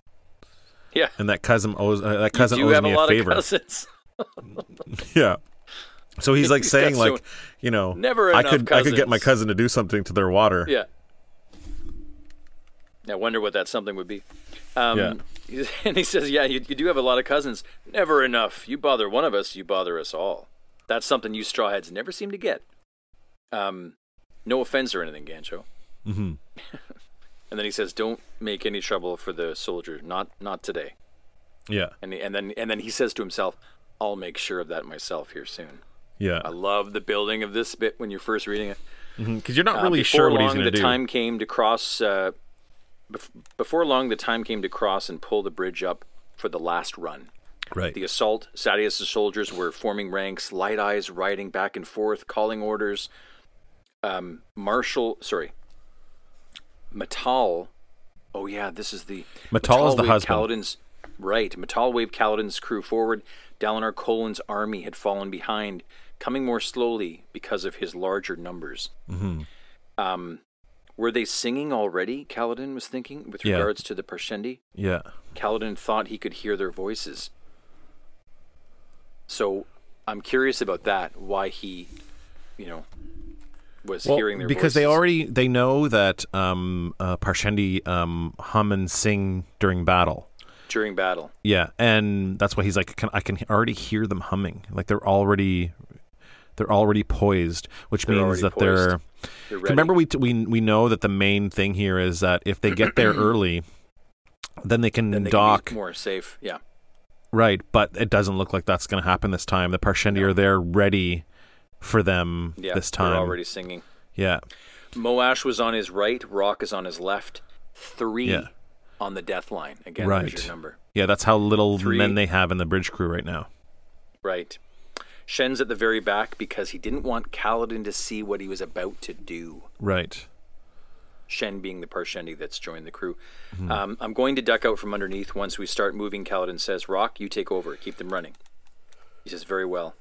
Yeah, and that cousin owes uh, that cousin owes me a a favor. of cousins. Yeah. So he's like saying got so- like, you know, Never I could I could get my cousin to do something to their water. Yeah. I wonder what that something would be. Um, Yeah. And he says, "Yeah, you, you do have a lot of cousins. Never enough. You bother one of us, you bother us all. That's something you strawheads never seem to get." Um, no offense or anything, Gancho. hmm And then he says, "Don't make any trouble for the soldier. Not not today." Yeah. And and then and then he says to himself, "I'll make sure of that myself here soon." Yeah. I love the building of this bit when you're first reading it. Because you're not Uh, really before sure what long, he's going to do. the time came to cross. Uh, bef- before long, the time came to cross and pull the bridge up for the last run. Right. The assault. Sadeas' soldiers were forming ranks. Light eyes riding back and forth, calling orders. Um, Marshal, sorry, Matal. Oh yeah, this is the Matal is the husband. Kaladin's, right, Matal waved Kaladin's crew forward. Dalinar Kholin's army had fallen behind, coming more slowly because of his larger numbers. hmm Um, were they singing already? Kaladin was thinking with Yeah. regards to the Parshendi. Yeah. Kaladin thought he could hear their voices. So I'm curious about that. Why he, you know, was Well, hearing their because they already they know that um, uh, Parshendi um, hum and sing during battle. during battle. Yeah, and that's why he's like, can, I can already hear them humming. Like they're already they're already poised, which They're means that poised. they're. They're. Remember, we, t- we we know that the main thing here is that if they get there early, then they can then they dock. can more safe. Yeah, Right, but it doesn't look like that's going to happen this time. The Parshendi No. are there ready for them yeah. this time. They're already singing. Yeah, Moash was on his right. Rock is on his left. Three Yeah. on the death line. Again, Right. your number. yeah, that's how little Three. men they have in the bridge crew right now. Right. Shen's at the very back because he didn't want Kaladin to see what he was about to do. Right. Shen being the Parshendi that's joined the crew. Mm-hmm. Um, I'm going to duck out from underneath once we start moving. Kaladin says, Rock, you take over. Keep them running. He says, Very well.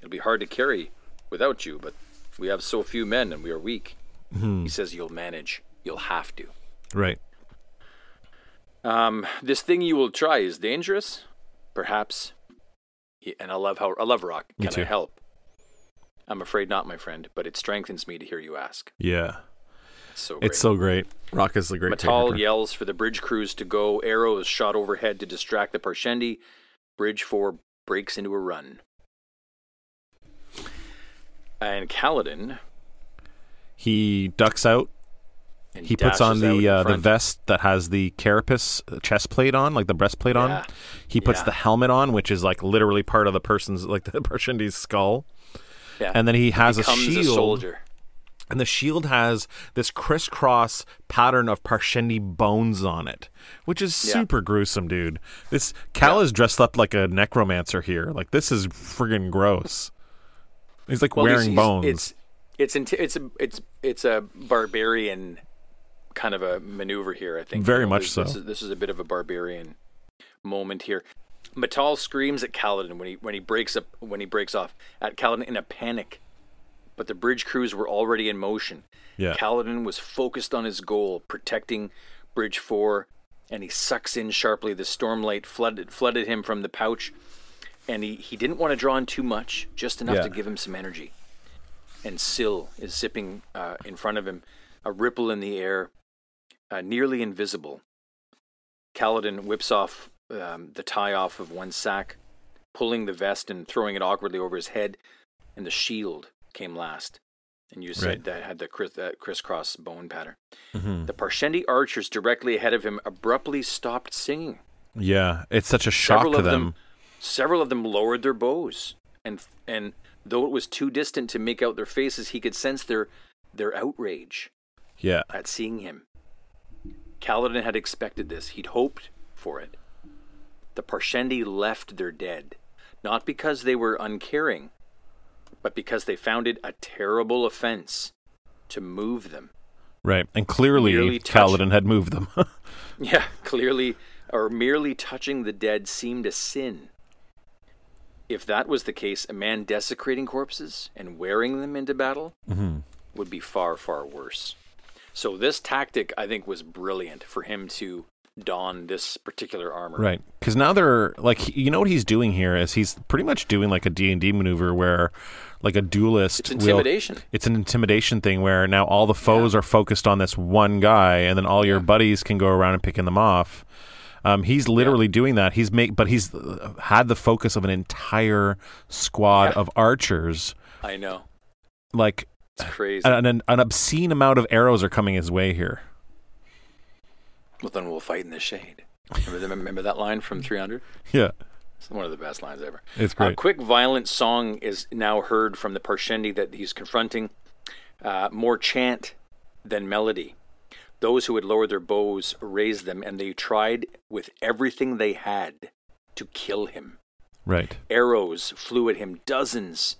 It'll be hard to carry without you, but we have so few men and we are weak. Mm-hmm. He says, You'll manage. You'll have to. Right. Um, this thing you will try is dangerous, perhaps. He- And I love how I love Rock. Can I help? I'm afraid not, my friend, but it strengthens me to hear you ask. Yeah. It's so great. It's so great. Rock is the great Matal yells for the bridge crews to go. Arrow is shot overhead to distract the Parshendi. Bridge 4 breaks into a run. And Kaladin. He ducks out. And He puts on the uh, the vest that has the carapace chest plate on, like the breastplate Yeah. on. He puts Yeah. the helmet on, which is like literally part of the person's like the Parshendi's skull. Yeah. And then he has a becomes shield. soldier. And the shield has this crisscross pattern of Parshendi bones on it, which is Yeah. super gruesome, dude. This Cal is dressed up like a necromancer here. Like this is friggin' gross. He's like Well, wearing he's- bones. It's it's it's a it's it's a barbarian kind of a maneuver here. I think Very You know, much so. This is, this is a bit of a barbarian moment here. Matal screams at Kaladin when he when he breaks up when he breaks off at Kaladin in a panic, but the bridge crews were already in motion. yeah. Kaladin was focused on his goal, protecting Bridge 4, and he sucks in sharply. The stormlight flooded flooded him from the pouch, and he, he didn't want to draw in too much, just enough Yeah. to give him some energy. And Syl is zipping uh, in front of him, a ripple in the air, uh, nearly invisible. Kaladin whips off um, the tie off of one sack, pulling the vest and throwing it awkwardly over his head, and the shield came last. And you said Right. that had the criss- that crisscross bone pattern. Mhm. The Parshendi archers directly ahead of him abruptly stopped singing. Yeah, it's such a shock Several to of them. them, several of them lowered their bows, and and though it was too distant to make out their faces, he could sense their their outrage Yeah, at seeing him. Kaladin had expected this; he'd hoped for it. The Parshendi left their dead, not because they were uncaring, but because they found it a terrible offense to move them. right. And clearly, touch- Kaladin had moved them. Yeah, clearly, or merely touching the dead seemed a sin. If that was the case, a man desecrating corpses and wearing them into battle mm-hmm. would be far, far worse. So, this tactic, I think, was brilliant for him to don this particular armor. Right, because now they're like, you know what he's doing here is he's pretty much doing like a D and D maneuver where, like a duelist, It's will- intimidation. it's an intimidation thing where now all the foes are focused on this one guy, and then all your buddies can go around and picking them off. Um, he's literally doing that. He's make, but he's had the focus of an entire squad Yeah. of archers. I know. Like It's crazy. an, an, an obscene amount of arrows are coming his way here. well, then we'll fight in the shade. Remember, remember that line from 300? Yeah, It's one of the best lines ever. It's great. A quick, violent song is now heard from the Parshendi that he's confronting. Uh, more chant than melody. Those who had lowered their bows raised them, and they tried with everything they had to kill him. right. Arrows flew at him, dozens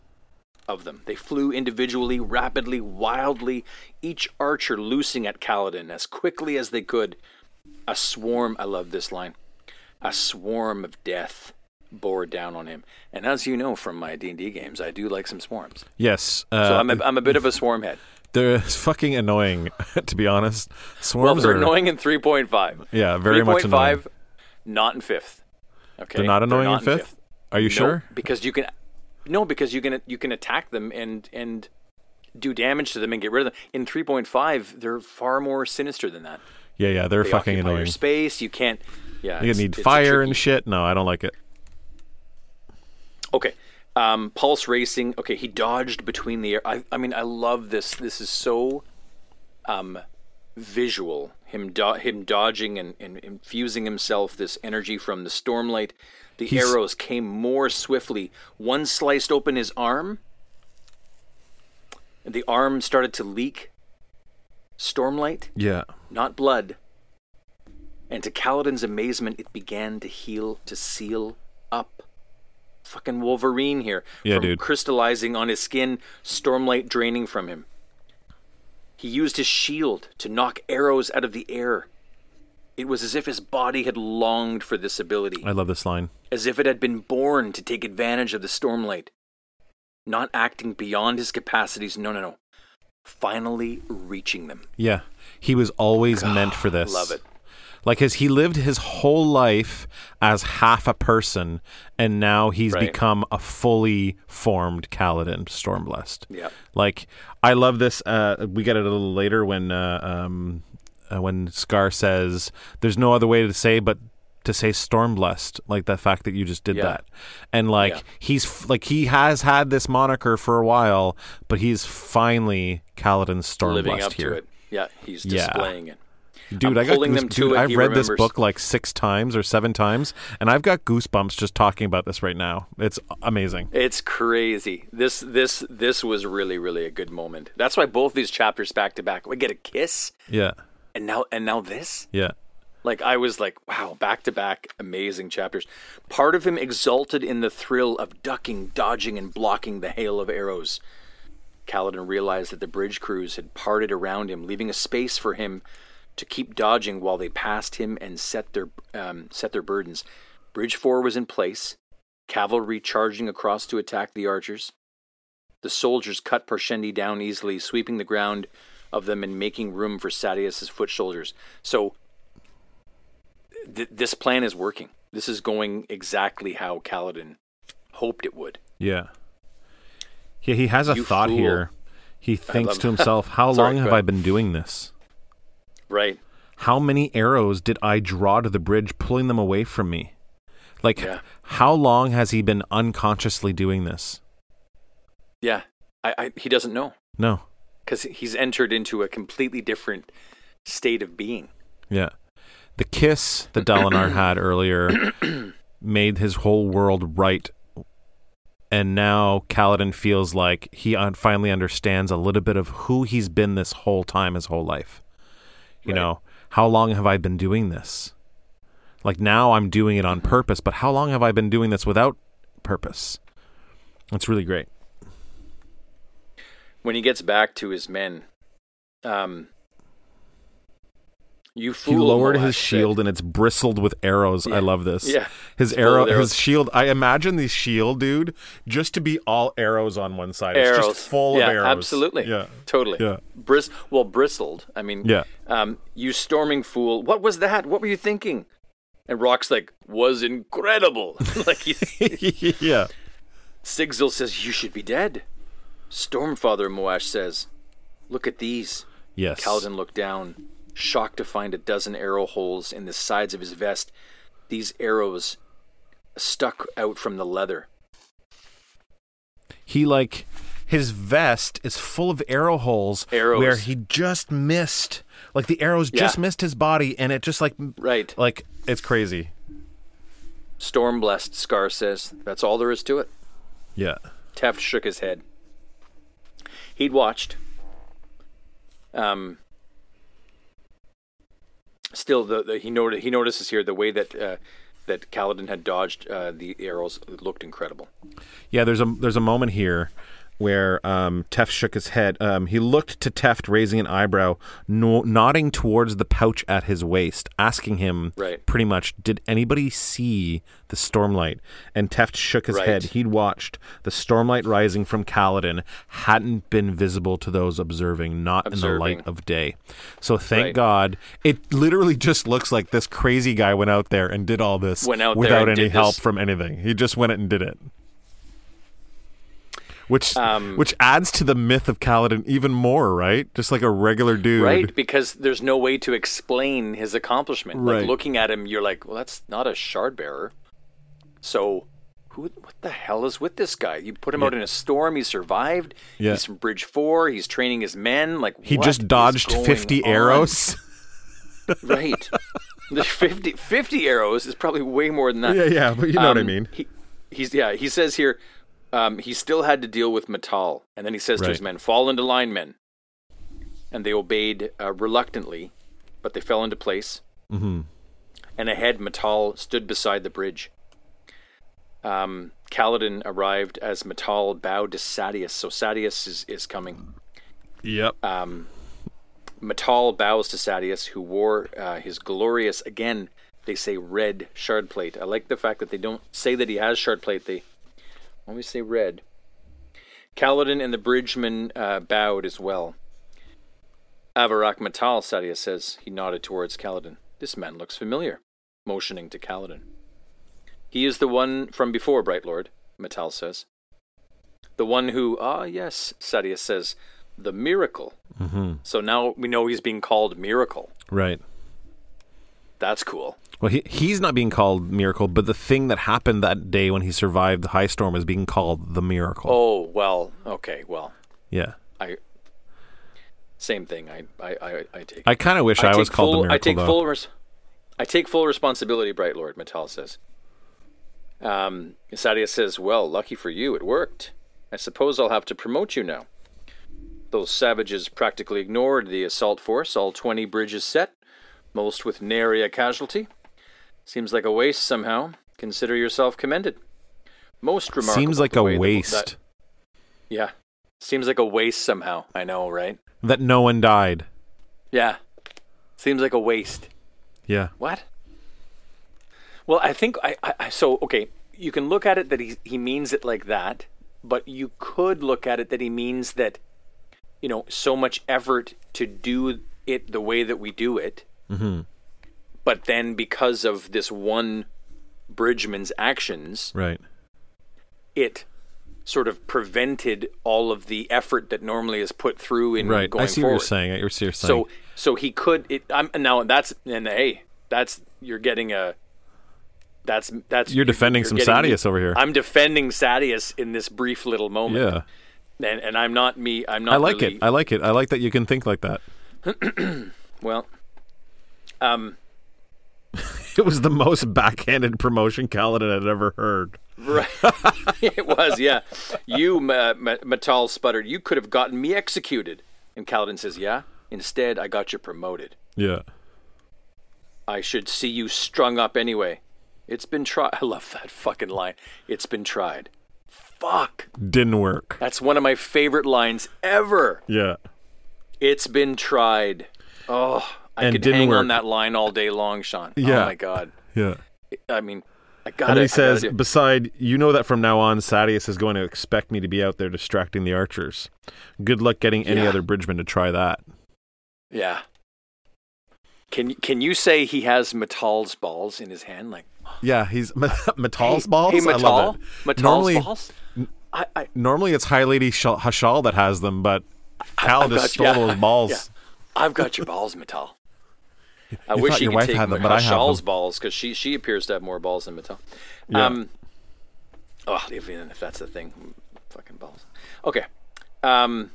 of them. They flew individually, rapidly, wildly, each archer loosing at Kaladin as quickly as they could. A swarm, I love this line, a swarm of death bore down on him. And as you know from my D&D games, I do like some swarms. Yes. Uh, So I'm a, I'm a bit of a swarm head. they're fucking annoying, to be honest. Swarms they're annoying in 3.5. Yeah, very much 3.5, annoying. not in 5th. Okay? They're not annoying not in fifth. Are you No, sure? Because you can, no, because you can you can attack them and and do damage to them and get rid of them. In three point five, they're far more sinister than that. Yeah, yeah, they're They fucking annoying. Your space, you can't. Yeah, You need fire and shit. No, I don't like it. Okay, um, pulse racing. Okay, he dodged between the air. I, I mean, I love this. This is so um, visual. Him do- him dodging and, and infusing himself this energy from the stormlight. The He's- arrows came more swiftly. One sliced open his arm. And the arm started to leak stormlight, Yeah. not blood. And to Kaladin's amazement, it began to heal, to seal. Fucking Wolverine here. Yeah, from dude. crystallizing on his skin, stormlight draining from him. He used his shield to knock arrows out of the air. It was as if his body had longed for this ability, I love this line. as if it had been born to take advantage of the stormlight. Not acting beyond his capacities, no, no, no. Finally reaching them. Yeah. He was always meant for this. Love it. Like his he lived his whole life as half a person, and now he's Right. become a fully formed Kaladin Stormblessed. Yeah. Like I love this. Uh, we get it a little later when uh, um, uh, when Scar says, "There's no other way to say but." To say Stormblessed, like the fact that you just did Yeah. that, and like Yeah. he's like he has had this moniker for a while, but he's finally Kaladin Stormblessed here. to it. Yeah, he's Yeah. displaying it. Dude, I got pulling them goose- to dude, it. I've read this book like six times or seven times, and I've got goosebumps just talking about this right now. It's amazing. It's crazy. This this this was really really a good moment. That's why both these chapters back to back. We get a kiss, Yeah, and now and now this. yeah, Like I was like, wow, back to back, amazing chapters. Part of him exulted in the thrill of ducking, dodging, and blocking the hail of arrows. Kaladin realized that the bridge crews had parted around him, leaving a space for him to keep dodging while they passed him and set their um, set their burdens. Bridge four was in place, cavalry charging across to attack the archers. The soldiers cut Parshendi down easily, sweeping the ground of them and making room for Sadeas's foot soldiers. So th- this plan is working. This is going exactly how Kaladin hoped it would. yeah. Yeah, he has a You thought fool. here. He thinks to himself, "How Sorry, long have. I been doing this? Right. How many arrows did I draw to the bridge, pulling them away from me? Like, Yeah. how long has he been unconsciously doing this? Yeah. I, I he doesn't know No. because he's entered into a completely different state of being. Yeah. The kiss that Dalinar had earlier made his whole world right. And now Kaladin feels like he finally understands a little bit of who he's been this whole time, his whole life. You Right. know, how long have I been doing this? Like now I'm doing it on purpose, but how long have I been doing this without purpose? That's really great. When he gets back to his men, um, you fool, He lowered his shield and it's bristled with arrows. I love this. Yeah. His It's arrow, arrows. his shield. I imagine the shield, dude, just to be all arrows on one side. It's just full yeah, of arrows. Absolutely. Yeah. Totally. Yeah. Bris- well, bristled. I mean, Yeah. um, you storming fool. What was that? What were you thinking? And Rock's like, was incredible. like he, yeah. Sigzil says, you should be dead. Stormfather Moash says, look at these. Yes. Kaladin looked down, shocked to find a dozen arrow holes in the sides of his vest. These arrows stuck out from the leather. He like his vest is full of arrow holes Arrows. where he just missed like the arrows just missed his body and it just like Right. like it's crazy. Storm blessed, Scar says. That's all there is to it. Yeah. Teft shook his head. He'd watched. Um. Still, the, the he noted he notices here the way that uh, that Kaladin had dodged uh, the arrows looked incredible. Yeah, there's a there's a moment here where um, Teft shook his head. Um, he looked to Teft, raising an eyebrow, no- nodding towards the pouch at his waist, asking him Right. pretty much, "Did anybody see the stormlight?" And Teft shook his Right. head. He'd watched the stormlight rising from Kaladin hadn't been visible to those observing, not in the light of day. So thank Right. God, it literally just looks like this crazy guy went out there and did all this without any help this. from anything. He just went it and did it which Um, which adds to the myth of Kaladin even more, right? Just like a regular dude, Right, because there's no way to explain his accomplishment. Right. Like looking at him, you're like, well, that's not a shard bearer. So, who? What the hell is with this guy? You put him out in a storm. He survived. Yeah. He's from Bridge Four. He's training his men. Like He just dodged fifty on? arrows. Right. the 50, 50 arrows is probably way more than that. yeah, yeah, but you know what I Um, mean. He, he's yeah. He says here, um, he still had to deal with Matal, and then he says to his men, "Fall into line, men." And they obeyed uh, reluctantly, but they fell into place. hmm And ahead, Matal stood beside the bridge. Um, Kaladin arrived as Matal bowed to Sadeas. So Sadeas is, is coming. Yep. Um, Matal bows to Sadeas, who wore uh, his glorious, again, they say red shard plate. I like the fact that they don't say that he has shard plate. They always say red. Kaladin and the bridgeman uh, bowed as well. Avarak Matal, Sadeas says. He nodded towards Kaladin. This man looks familiar, motioning to Kaladin. He is the one from before, Bright Lord, Metal says. The one who, ah, yes, Sadeas says, the miracle. Mm-hmm. So now we know he's being called Miracle. Right. That's cool. Well, he, he's not being called miracle, but the thing that happened that day when he survived the high storm is being called the miracle. Oh, well, okay, well, Yeah. I. Same thing. I I I, I take. I kind of wish I, take was called full, the miracle. I take though. full. Res- I take full responsibility. Bright Lord Metal says. Um, Sadeas says, "Well, lucky for you, it worked. I suppose I'll have to promote you now." Those savages practically ignored the assault force. All twenty bridges set, most with nary a casualty. Seems like a waste somehow. Consider yourself commended. Most remarkable. Seems like a way that- waste that- yeah, seems like a waste somehow. I know, right? that no one died. Yeah, seems like a waste. Yeah. What? Well, I think I, I, I so okay. You can look at it that he he means it like that, but you could look at it that he means that, you know, so much effort to do it the way that we do it, Mm-hmm. But then because of this one Bridgman's actions, Right. it sort of prevented all of the effort that normally is put through in Right. going I see forward. what you're saying. I see what you're saying. So so he could it I'm now that's and hey, that's you're getting a that's that's You're defending some getting me- Sadeas over here. I'm defending Sadeas in this brief little moment. yeah. And and I'm not me I'm not I like really, it. I like it. I like that you can think like that. well um It was the most backhanded promotion Kaladin had ever heard. right it was yeah you Ma- Matal sputtered you could have gotten me executed and Kaladin says yeah instead I got you promoted Yeah. I should see you strung up anyway it's been tried I love that fucking line it's been tried fuck Didn't work. That's one of my favorite lines ever. Yeah. It's been tried. Oh, I And could didn't hang work. on that line all day long, Sean. Oh, yeah. Oh my god. Yeah. I mean, I And got then he says, beside, you know that from now on, Sadeas is going to expect me to be out there distracting the archers. Good luck getting any Yeah. other bridgeman to try that. "Yeah." Can can you say he has Metal's balls in his hand? Like Yeah, he's Metal's hey, balls. Hey, I Metal, love it. Metal's Normally- balls. I, I Normally, it's High Lady Sh- Hashal that has them, but I've just stole yeah, those balls. yeah. I've got your balls, Metal. I You wish your could wife take had them, but I balls because she she appears to have more balls than Metal. Yeah. Um, oh, if, if that's the thing, fucking balls. Okay. Um,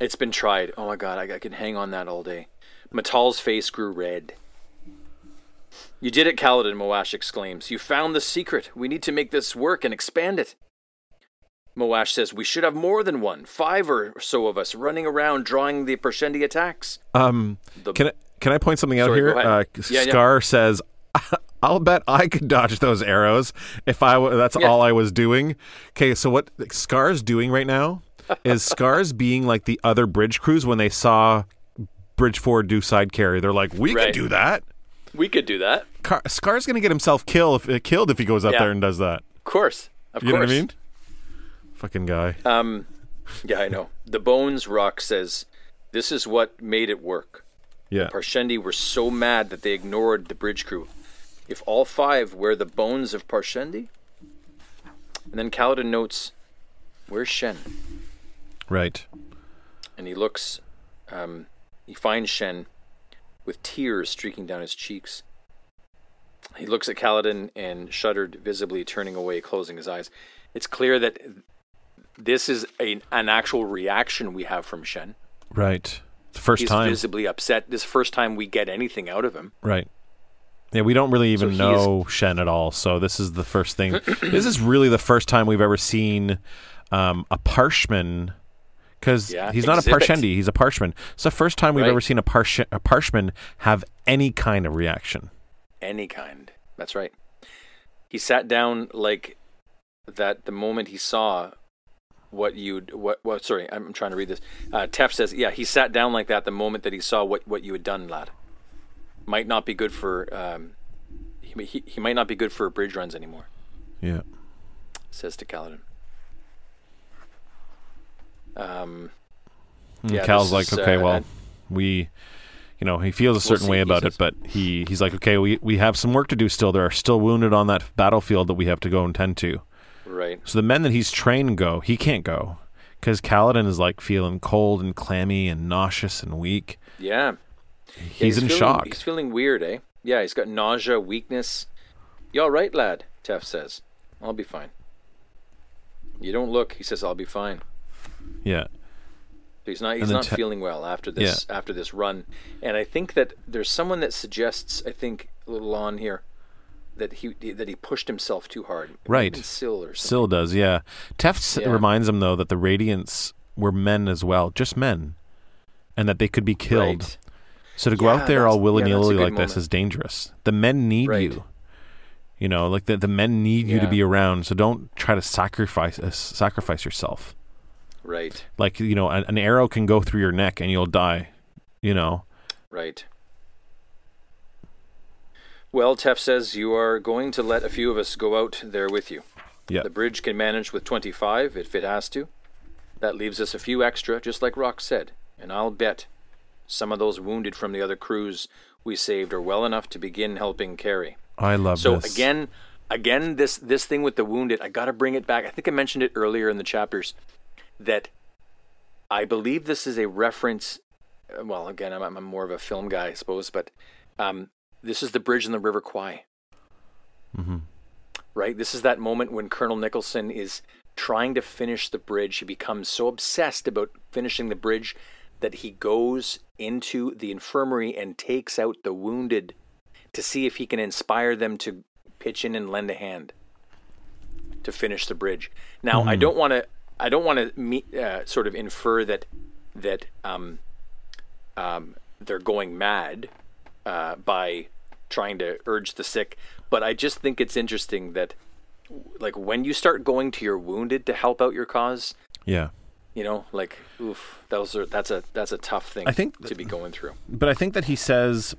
it's been tried. Oh my god, I, I can hang on that all day. Metal's face grew red. You did it, Kaladin, Moash exclaims. You found the secret. We need to make this work and expand it. Moash says, We should have more than one. Five or so of us running around drawing the Parshendi attacks. Um, The- can I, can I point something out Sorry, here? Uh, Yeah, yeah. Scar says, "I'll bet I could dodge those arrows if I. W- that's Yeah. all I was doing." Okay, so what Scar's doing right now is Scar's being like the other bridge crews when they saw Bridge Four do side carry. They're like, "We Right. could do that." We could do that. Car- Scar's gonna get himself kill if, uh, killed if he goes up Yeah. there and does that. Of course. Of You course. know what I mean? Fucking guy. Um, yeah, I know. The Bones Rock says, This is what made it work. Yeah. Parshendi were so mad that they ignored the bridge crew. If all five were the bones of Parshendi? And then Kaladin notes, Where's Shen? Right. And he looks, um, he finds Shen with tears streaking down his cheeks. He looks at Kaladin and shuddered, visibly turning away, closing his eyes. It's clear that this is a, an actual reaction we have from Shen. Right. The first He's time. visibly upset. This first time we get anything out of him. Right. Yeah, we don't really even is- know Shen at all. So this is the first thing. this is really the first time we've ever seen um, a parshman. Because Yeah, he's not exhibit. a parshendi, he's a parshman. It's the first time we've Right. ever seen a, parsh- a parshman have any kind of reaction. Any kind. That's right. He sat down like that the moment he saw what you'd what what sorry, I'm trying to read this. Uh Teft says, yeah, he sat down like that the moment that he saw what what you had done, lad. Might not be good for um he, he, he might not be good for bridge runs anymore, Yeah. says to Kaladin. Um And Yeah, Cal's like, is, okay, uh, well, and- we, you know, he feels a certain see, way about it, but he he's like, okay, we we have some work to do still. There are still wounded on that battlefield that we have to go and tend to. Right. So the men that he's trained go, he can't go because Kaladin is like feeling cold and clammy and nauseous and weak. Yeah. Yeah, He's, in feeling, shock. He's feeling weird, eh? Yeah, he's got nausea, weakness. You all right, lad? Teft says. I'll be fine. You don't look. He says, I'll be fine. Yeah, He's not. He's not Te- feeling well after this. After this run, and I think that there's someone that suggests. I think a little on here that he that he pushed himself too hard. Right. Syl or something. Syl does. Yeah, Teft Yeah. reminds him though that the Radiants were men as well, just men, and that they could be killed. Right. So to go Yeah, out there all willy yeah, nilly good like this is dangerous. The men need Right. you. You know, like the the men need you to be around. So don't try to sacrifice uh, sacrifice yourself. Right. Like you know, an, an arrow can go through your neck and you'll die. You know. Right. Well, Teft says you are going to let a few of us go out there with you. Yeah. The bridge can manage with 25 if it has to. That leaves us a few extra, just like Rock said. And I'll bet some of those wounded from the other crews we saved are well enough to begin helping carry. I love So this. again, again, this this thing with the wounded, I got to bring it back. I think I mentioned it earlier in the chapters that I believe this is a reference. Well, again, I'm, I'm more of a film guy, I suppose, but um, this is the bridge in the River Kwai. Mm-hmm. Right. This is that moment when Colonel Nicholson is trying to finish the bridge. He becomes so obsessed about finishing the bridge that he goes into the infirmary and takes out the wounded to see if he can inspire them to pitch in and lend a hand to finish the bridge. Now, I don't want to. I don't want to uh, sort of infer that that um, um, they're going mad uh, by trying to urge the sick, but I just think it's interesting that, like, when you start going to your wounded to help out your cause, yeah. you know, like, oof, those are that's a that's a tough thing. I think to be going through. but I think that he says,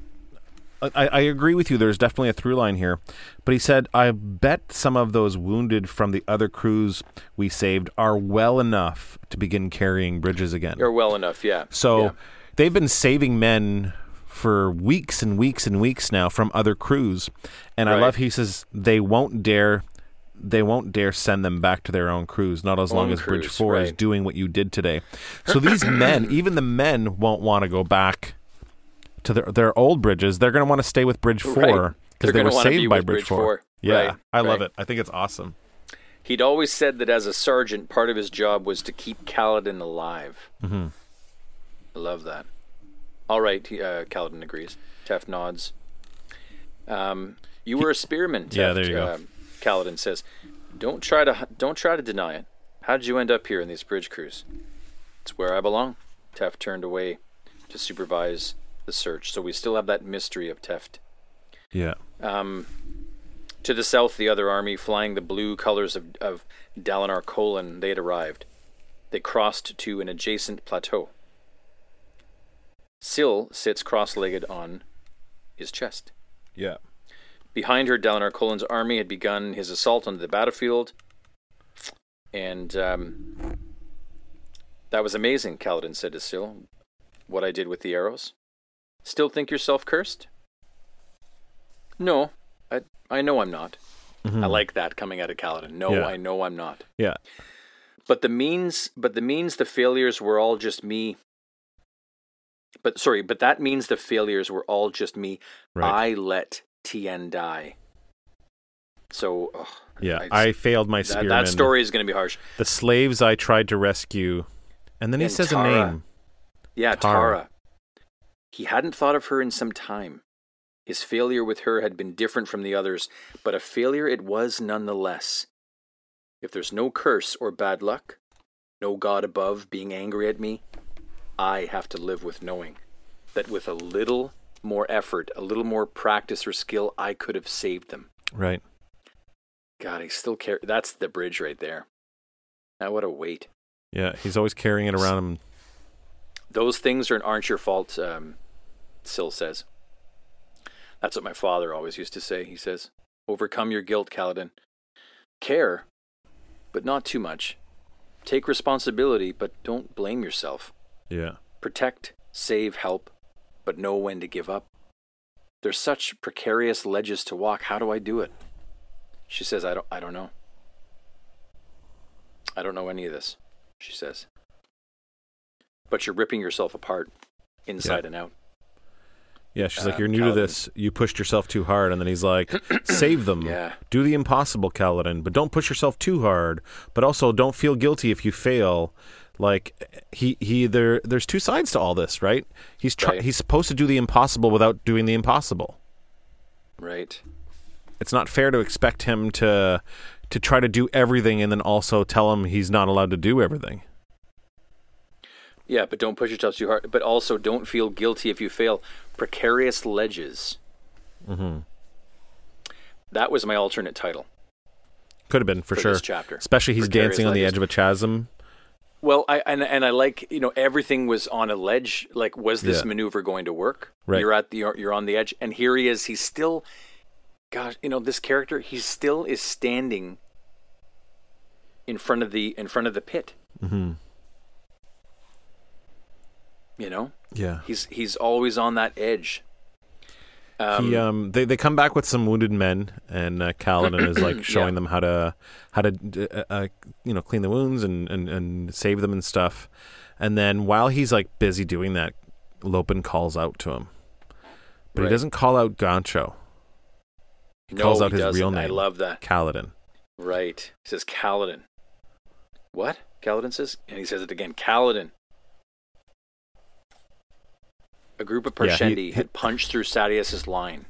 I, I agree with you. There's definitely a through line here, but he said, I bet some of those wounded from the other crews we saved are well enough to begin carrying bridges again. You're well enough, yeah. So Yeah. they've been saving men for weeks and weeks and weeks now from other crews, and I love he says they won't dare. They won't dare send them back to their own crews, not as long Own as Bridge crews, Four is doing what you did today. So these men, even the men, won't want to go back to their their old bridges. They're going to want to stay with Bridge Four They're because they were wanna be saved by Bridge, Bridge 4. 4. Yeah, Right, I love right. it. I think it's awesome. He'd always said that as a sergeant, part of his job was to keep Kaladin alive. Mm-hmm. I love that. All right, uh, Kaladin agrees. Teft nods. Um, you were a spearman. Teft, Yeah, there you go. Um, Kaladin says, "Don't try to don't try to deny it. How did you end up here in these bridge crews? It's where I belong." Teft turned away to supervise the search, so we still have that mystery of Teft. Yeah, Um, to the south, the other army, flying the blue colors of, of Dalinar Kholin, they had arrived. They crossed to an adjacent plateau. Syl sits cross legged on his chest. yeah, Behind her, Dalinar Kholin's army had begun his assault on the battlefield. And um, that was amazing, Kaladin said to Syl. What I did with the arrows. Still think yourself cursed? No, I, I know I'm not. I like that coming out of Kaladin. No, Yeah. I know I'm not. yeah, But the means, but the means, the failures were all just me. But sorry, but that means the failures were all just me. right. I let Tien die. So, ugh, yeah, I- I, failed my that, that story is going to be harsh. The slaves I tried to rescue, and then he And says Tarah. a name. Yeah, Tarah. Tarah. He hadn't thought of her in some time. His failure with her had been different from the others, but a failure it was nonetheless. If there's no curse or bad luck, no God above being angry at me, I have to live with knowing that with a little more effort, a little more practice or skill, I could have saved them. Right. God, I still care. That's the bridge right there. Now, what a weight. Yeah, he's always carrying it around him. Those things are, aren't your fault, um, Syl says. That's what my father always used to say, he says. Overcome your guilt, Kaladin. Care, but not too much. Take responsibility, but don't blame yourself. Yeah. Protect, save, help. but know when to give up. There's such precarious ledges to walk. How do I do it? She says, I don't, I don't know. I don't know any of this, she says. But you're ripping yourself apart inside Yeah. and out. Yeah, she's like, Um, "You're new to this. You pushed yourself too hard." And then he's like, "Save them. Yeah. Do the impossible, Kaladin, but don't push yourself too hard. But also, don't feel guilty if you fail." Like he he there there's two sides to all this, right? He's try- Right. he's supposed to do the impossible without doing the impossible. Right. It's not fair to expect him to to try to do everything and then also tell him he's not allowed to do everything. Yeah, but don't push yourself too hard. But also, don't feel guilty if you fail. Precarious ledges. Mm-hmm. That was my alternate title Could have been for, for sure. this chapter. Especially he's Precarious dancing on the edge of a chasm. Well, I and and I like you know everything was on a ledge. Like, was this Yeah. maneuver going to work? Right. You're at the you're, you're on the edge, and here he is. He's still, gosh, you know this character. He still is standing in front of the in front of the pit. Mm-hmm. You know, Yeah. he's he's always on that edge. Um, he um they, they come back with some wounded men and uh, Kaladin is like showing Yeah. them how to how to uh, uh, you know clean the wounds and, and and save them and stuff and then while he's like busy doing that Lopen calls out to him but Right. he doesn't call out Gancho he no, calls out he his real doesn't. I name love that. Kaladin Right. He says Kaladin. What? Kaladin says, and he says it again. Kaladin. A group of Yeah, he- Parshendi had punched through Sadeas's line.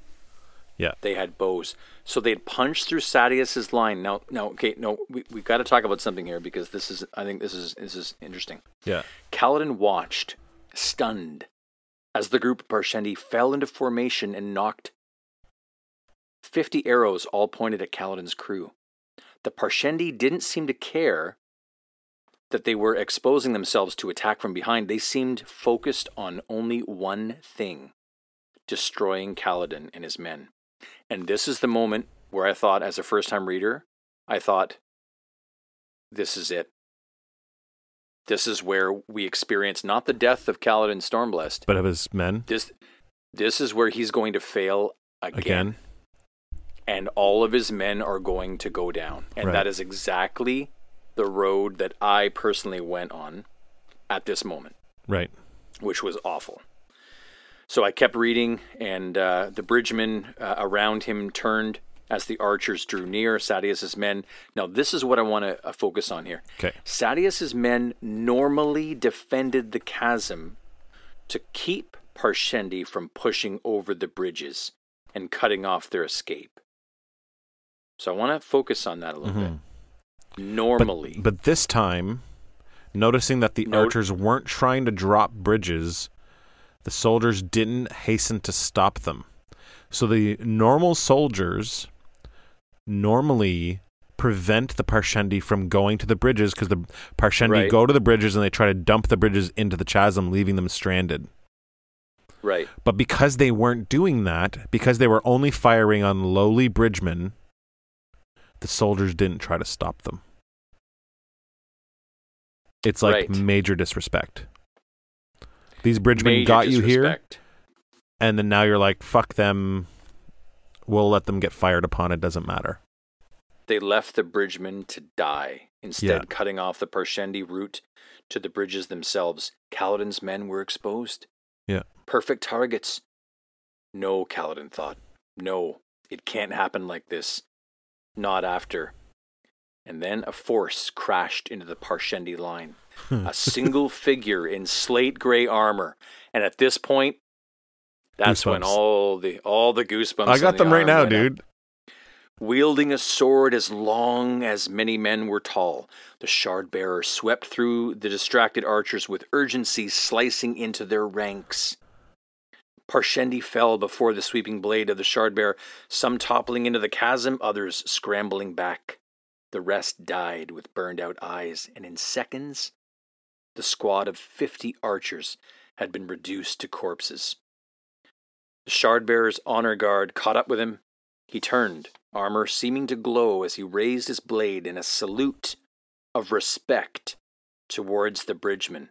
Yeah. They had bows. So they had punched through Sadeas's line. Now now okay, no, we we've got to talk about something here because this is I think this is this is interesting. yeah Kaladin watched, stunned, as the group of Parshendi fell into formation and knocked 50 arrows all pointed at Kaladin's crew. The Parshendi didn't seem to care that they were exposing themselves to attack from behind. They seemed focused on only one thing destroying Kaladin and his men. And this is the moment where I thought, as a first time reader, I thought, this is it. This is where we experience not the death of Kaladin Stormblessed. but of his men This, this is where he's going to fail again again and all of his men are going to go down. And Right. that is exactly the road that I personally went on at this moment, right which was awful. So I kept reading, and uh, the bridgemen uh, around him turned as the archers drew near Sadeas's men. Now, this is what I want to uh, focus on here. okay Sadeas's men normally defended the chasm to keep Parshendi from pushing over the bridges and cutting off their escape. So I want to focus on that a little Mhm. bit. Normally, But, but this time, noticing that the archers weren't trying to drop bridges, the soldiers didn't hasten to stop them. So the normal soldiers normally prevent the Parshendi from going to the bridges because the Parshendi Right. go to the bridges and they try to dump the bridges into the chasm, leaving them stranded. right, But because they weren't doing that, because they were only firing on lowly bridgemen, the soldiers didn't try to stop them. It's like Right. major disrespect. These bridgemen Major got you here, and then now you're like, fuck them. We'll let them get fired upon. It doesn't matter. They left the bridgemen to die, instead Yeah. cutting off the Parshendi route to the bridges themselves. Kaladin's men were exposed. Yeah. Perfect targets. No, Kaladin thought. No, it can't happen like this. Not after. And then a force crashed into the Parshendi line. a single figure in slate gray armor. And at this point, that's when all the all the goosebumps. I got the them right now, went up dude. wielding a sword as long as many men were tall. The shard bearer swept through the distracted archers with urgency, slicing into their ranks. Parshendi fell before the sweeping blade of the shard bearer, some toppling into the chasm, others scrambling back. The rest died with burned out eyes, and in seconds, the squad of fifty archers had been reduced to corpses. The shard bearer's honor guard caught up with him, he turned, armor seeming to glow as he raised his blade in a salute of respect towards the bridgeman.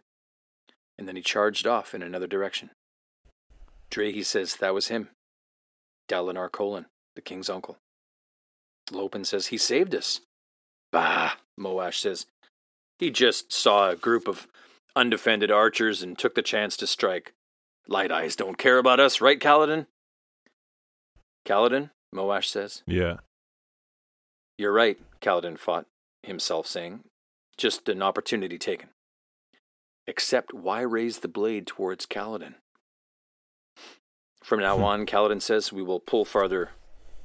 And then he charged off in another direction. Drehy says that was him. Dalinar Kholin, the king's uncle. Lopen says he saved us. Bah, Moash says. He just saw a group of undefended archers and took the chance to strike. Light eyes don't care about us, right, Kaladin? Kaladin, Moash says. Yeah. You're right, Kaladin fought himself, saying. Just an opportunity taken. Except why raise the blade towards Kaladin? From now Hmm. on, Kaladin says we will pull farther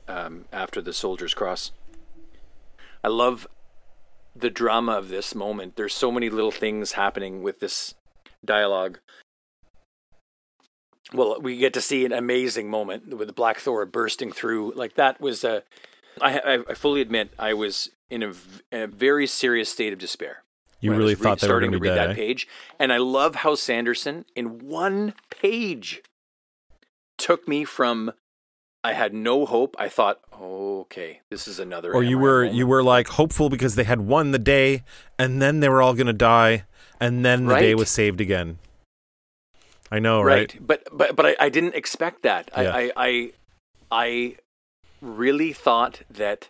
um, after the soldiers cross. I love the drama of this moment. There's so many little things happening with this dialogue. Well, we get to see an amazing moment with Blackthorn bursting through. Like that was a. I, I, fully admit I was in a, in a very serious state of despair. You really was re- thought they were starting going to to read dead. that eh? page, and I love how Sanderson in one page took me from I had no hope. I thought, oh, okay, this is another. Or you were moment. you were like hopeful because they had won the day, and then they were all going to die, and then the day was saved again. I know, right? But but but I, I didn't expect that. Yeah. I, I I really thought that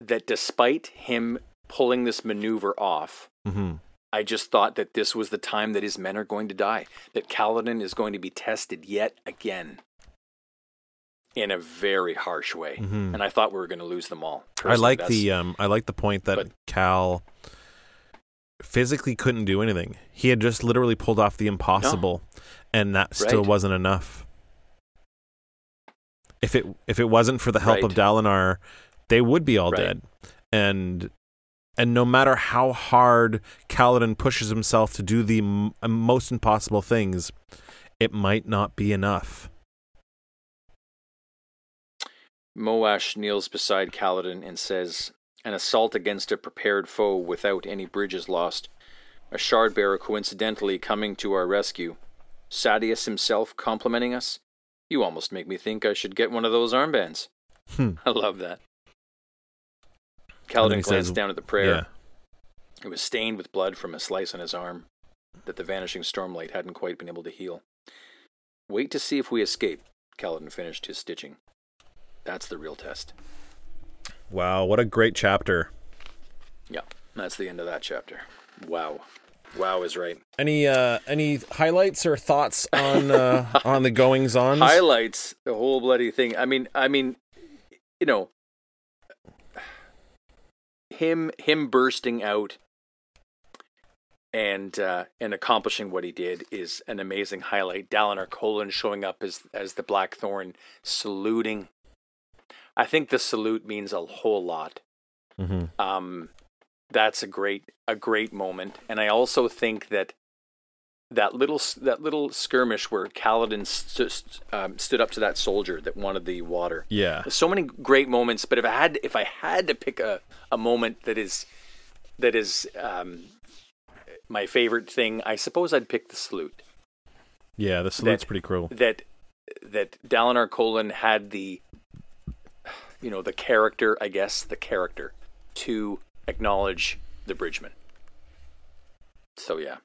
that despite him pulling this maneuver off, hmm I just thought that this was the time that his men are going to die. That Kaladin is going to be tested yet again in a very harsh way. Mhm. And I thought we were going to lose them all. I like the um, I like the point that but- Cal physically couldn't do anything. He had just literally pulled off the impossible, and that still Right. wasn't enough. If it if it wasn't for the help of Dalinar, they would be all Right. dead. And and no matter how hard Kaladin pushes himself to do the m- most impossible things, it might not be enough. Moash kneels beside Kaladin and says, An assault against a prepared foe without any bridges lost. A shard bearer coincidentally coming to our rescue. Sadeas himself complimenting us. You almost make me think I should get one of those armbands. Hmm. I love that. Kaladin glanced says- down at the prayer. Yeah. It was stained with blood from a slice on his arm that the vanishing stormlight hadn't quite been able to heal. Wait to see if we escape, Kaladin finished his stitching. That's the real test. Wow, what a great chapter. Yeah, that's the end of that chapter. Wow. Wow is right. Any uh any highlights or thoughts on uh on the goings on? Highlights the whole bloody thing. I mean, I mean, you know, him him bursting out and uh, and accomplishing what he did is an amazing highlight. Dalinar Kholin showing up as as the Blackthorn, saluting. I think the salute means a whole lot. Mm-hmm. um, that's a great a great moment, and I also think that that little that little skirmish where Kaladin st- um, stood up to that soldier that wanted the water. Yeah. So many great moments, but if I had if I had to pick a, a moment that is that is um, my favorite thing, I suppose I'd pick the salute. Yeah, the salute's That- pretty cool. That that Dalinar Kholin had the you know the character, I guess, the character to acknowledge the Bridgeman. So yeah,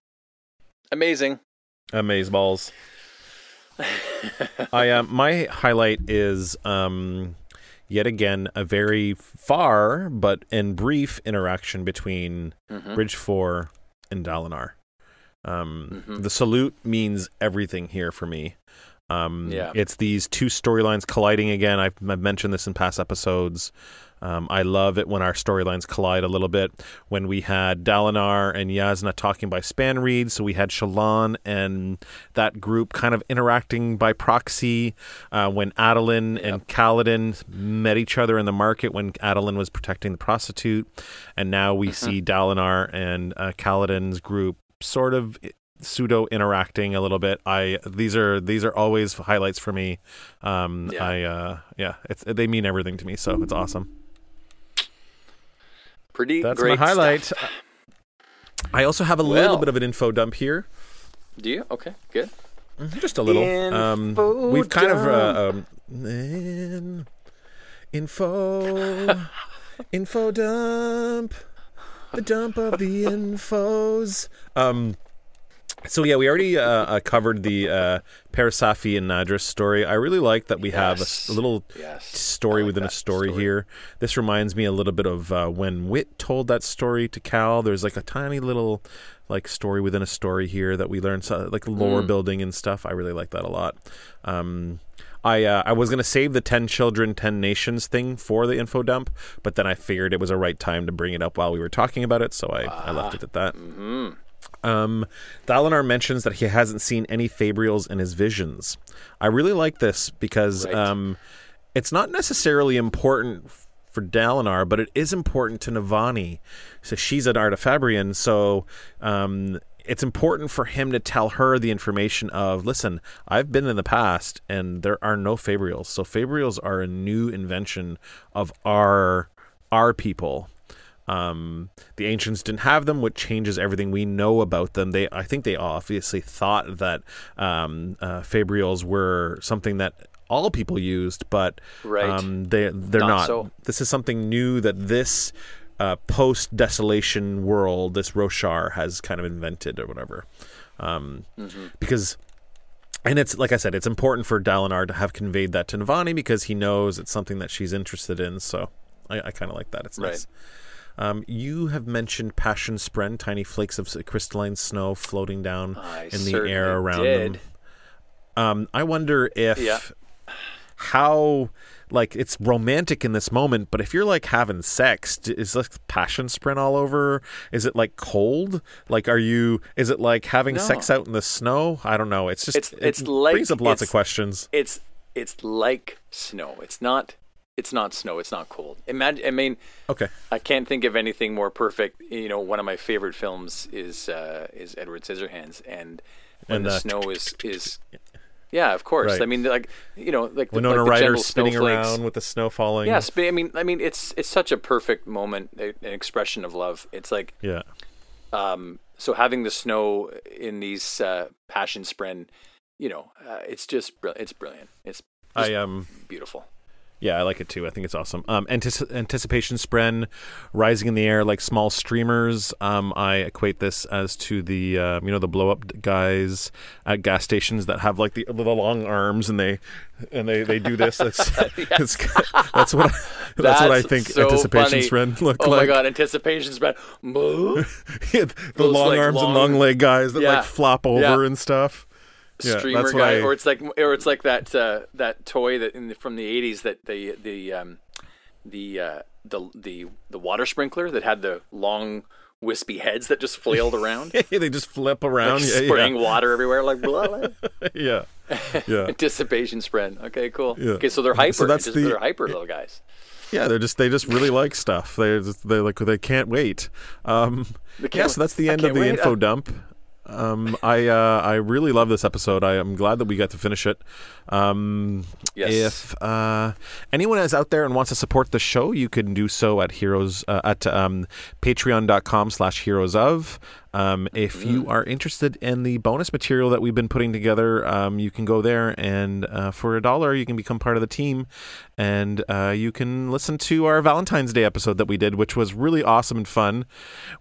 amazing. Amaze balls. I um my highlight is um yet again a very far but and brief interaction between Mhm. Bridge 4 and Dalinar. Um Mhm. the salute means everything here for me. Um Yeah. it's these two storylines colliding again. I've, I've mentioned this in past episodes. Um, I love it when our storylines collide a little bit. When we had Dalinar and Jasnah talking by spanreed, so we had Shallan and that group kind of interacting by proxy. Uh, when Adolin and Kaladin met each other in the market, when Adolin was protecting the prostitute, and now we see Dalinar and uh, Kaladin's group sort of pseudo interacting a little bit. I these are these are always highlights for me. Um, Yeah. I uh, yeah, it's they mean everything to me, so it's awesome. Pretty That's great my highlight. stuff. I also have a little bit of an info dump here, Do you? Okay, good. just a little. Um, Info we've kind of dump. uh, um, in- info info dump, the dump of the infos. Um, So yeah, we already uh, uh, covered the uh, Parasaphi and Nadris story. I really like that we have a Yes. a, little Yes. story like within a story, story. here. This reminds me a little bit of uh, when Wit told that story to Cal. There's like a tiny little like story within a story here that we learned so, like lore Mm. building and stuff. I really like that a lot. Um, I uh, I was gonna save the ten children, ten nations thing for the info dump, but then I figured it was a right time to bring it up while we were talking about it, so I, I left it at that. hmm Um, Dalinar mentions that he hasn't seen any Fabrials in his visions. I really like this because Right. um, it's not necessarily important for Dalinar, but it is important to Navani. So she's an Artifabrian, so um, it's important for him to tell her the information of, listen, I've been in the past and there are no Fabrials. So Fabrials are a new invention of our our people um, the ancients didn't have them, which changes everything we know about them. They, I think, they obviously thought that um, uh, fabrials were something that all people used, but Right. um, they they're Not not. so. This is something new that this uh, post desolation world, this Roshar, has kind of invented or whatever. Um, Mm-hmm. Because and it's like I said, it's important for Dalinar to have conveyed that to Navani because he knows it's something that she's interested in. So I, I kind of like that. It's Right. nice. Um, you have mentioned passion spren, tiny flakes of crystalline snow floating down I in the air around did. them. Um, I wonder if Yeah. how like it's romantic in this moment, but if you're like having sex, is like passion spren all over? Is it like cold? Like, are you? Is it like having No. sex out in the snow? I don't know. It's just It's- it it's like- brings up lots of questions. It's it's like snow. It's not. It's not snow. It's not cold. Imagine. I mean, Okay, I can't think of anything more perfect. You know, one of my favorite films is uh, is Edward Scissorhands, and when And, the uh, snow is is. Yeah, of course. Right. I mean, like you know, like the, Winona like the Ryder spinning snowflakes. around with the snow falling. Yes, but I mean, I mean, it's it's such a perfect moment, an expression of love. It's like yeah. um, so having the snow in these uh, passion spren, you know, uh, it's just it's brilliant. It's I um beautiful. Yeah, I like it too. I think it's awesome. Um, antici- anticipation spren, rising in the air like small streamers. Um, I equate this as to the uh, you know the blow up guys at gas stations that have like the, the long arms and they and they, they do this. That's that's what I, that's, what I think so anticipation funny. spren look Oh like. my god, anticipation spren. Yeah, the Those, long like, arms and long- long leg guys that Yeah. like flop over Yeah. and stuff. Yeah, streamer that's guy, I- or it's like, or it's like that uh, that toy that in the, from the '80s that the the um, the uh, the the the water sprinkler that had the long wispy heads that just flailed around, they just flip around. like yeah, spraying water everywhere, like blah, blah. yeah, yeah. yeah. anticipation spren. Okay, cool. Yeah. Okay, so they're hyper. So that's Just- the- they're hyper little guys. Yeah, they're just they just really like stuff. They they like they can't wait. Um, They yeah, can't- so that's the end of the wait. info dump. Um, I uh, I really love this episode. I am glad that we got to finish it. Um, Yes. If uh, anyone is out there and wants to support the show, you can do so at heroes uh, at um, patreon.com slash heroes of. Um, if you are interested in the bonus material that we've been putting together, um, you can go there and uh, for a dollar you can become part of the team, and uh, you can listen to our Valentine's Day episode that we did, which was really awesome and fun.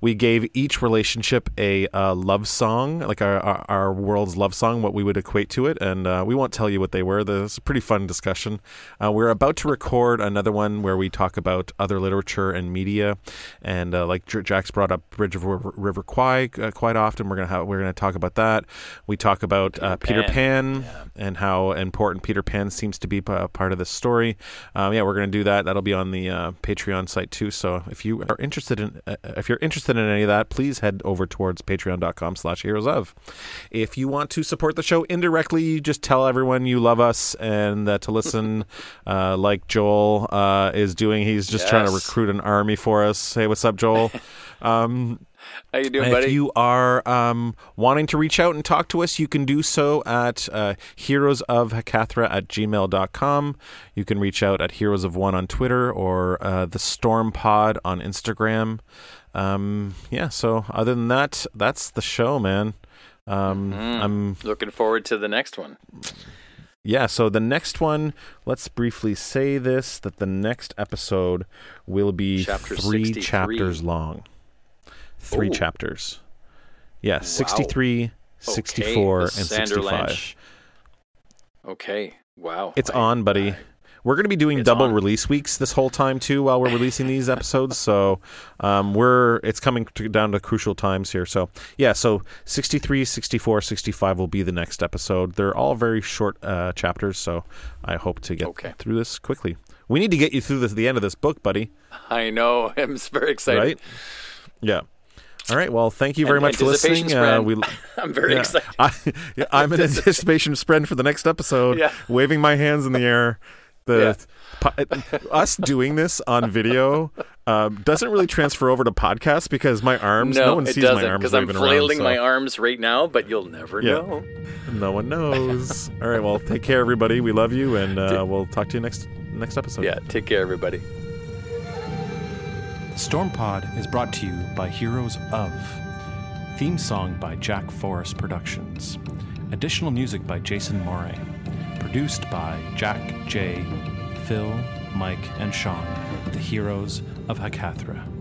We gave each relationship a uh, love song, like our, our our world's love song, what we would equate to it, and uh, we won't tell you what they were. This is a pretty fun discussion. Uh, we're about to record another one where we talk about other literature and media, and uh, like Jack's brought up Bridge of River, River Kwai uh, quite often. We're gonna have we're gonna talk about that. We talk about uh, Peter Peter Pan, Pan. and how important Peter Pan seems to be p- a part of this story. Um, yeah, we're gonna do that. That'll be on the uh, Patreon site too. So if you are interested in uh, if you're interested in any of that, please head over towards Patreon.com/slash Heroes of. If you want to support the show indirectly, you just tell everyone you love us and uh, to listen, uh, like Joel uh, is doing. He's just trying to recruit an army for us. Hey, what's up, Joel? Um, How you doing, buddy? if you are um, wanting to reach out and talk to us, you can do so at uh, heroes of Hakathra at gmail.com. You can reach out at Heroes of One on Twitter or uh, the Storm Pod on Instagram. Um, yeah, so other than that, that's the show, man. Um, Mhm. I'm Looking forward to the next one. yeah, so the next one, let's briefly say this that the next episode will be Chapter three 63. chapters long. Three Ooh. chapters. Yeah, 63, 64, the and Sander 65. Lanch. Okay. Wow. It's I- on, buddy. I- We're going to be doing double on. release weeks this whole time too, while we're releasing these episodes. So um, we're it's coming to, down to crucial times here. So yeah, so 63, 64, 65 will be the next episode. They're all very short uh, chapters, so I hope to get Okay. through this quickly. We need to get you through this, the end of this book, buddy. I know. I'm very excited. Right? Yeah. All right. Well, thank you very And much for listening. Uh, we I'm very yeah. excited. I, yeah, I'm in anticipation spren for the next episode, Yeah. waving my hands in the air. The po- us doing this on video um, doesn't really transfer over to podcast because my arms. No, No, one sees my arms because I'm flailing around, my arms right now, but you'll never know. No one knows. All right. Well, take care, everybody. We love you, and uh, we'll talk to you next next episode. Yeah. Take care, everybody. Stormpod is brought to you by Heroes of. Theme song by Jack Forrest Productions. Additional music by Jason Moray. Produced by Jack, Jay, Phil, Mike, and Sean, the heroes of Hakathra.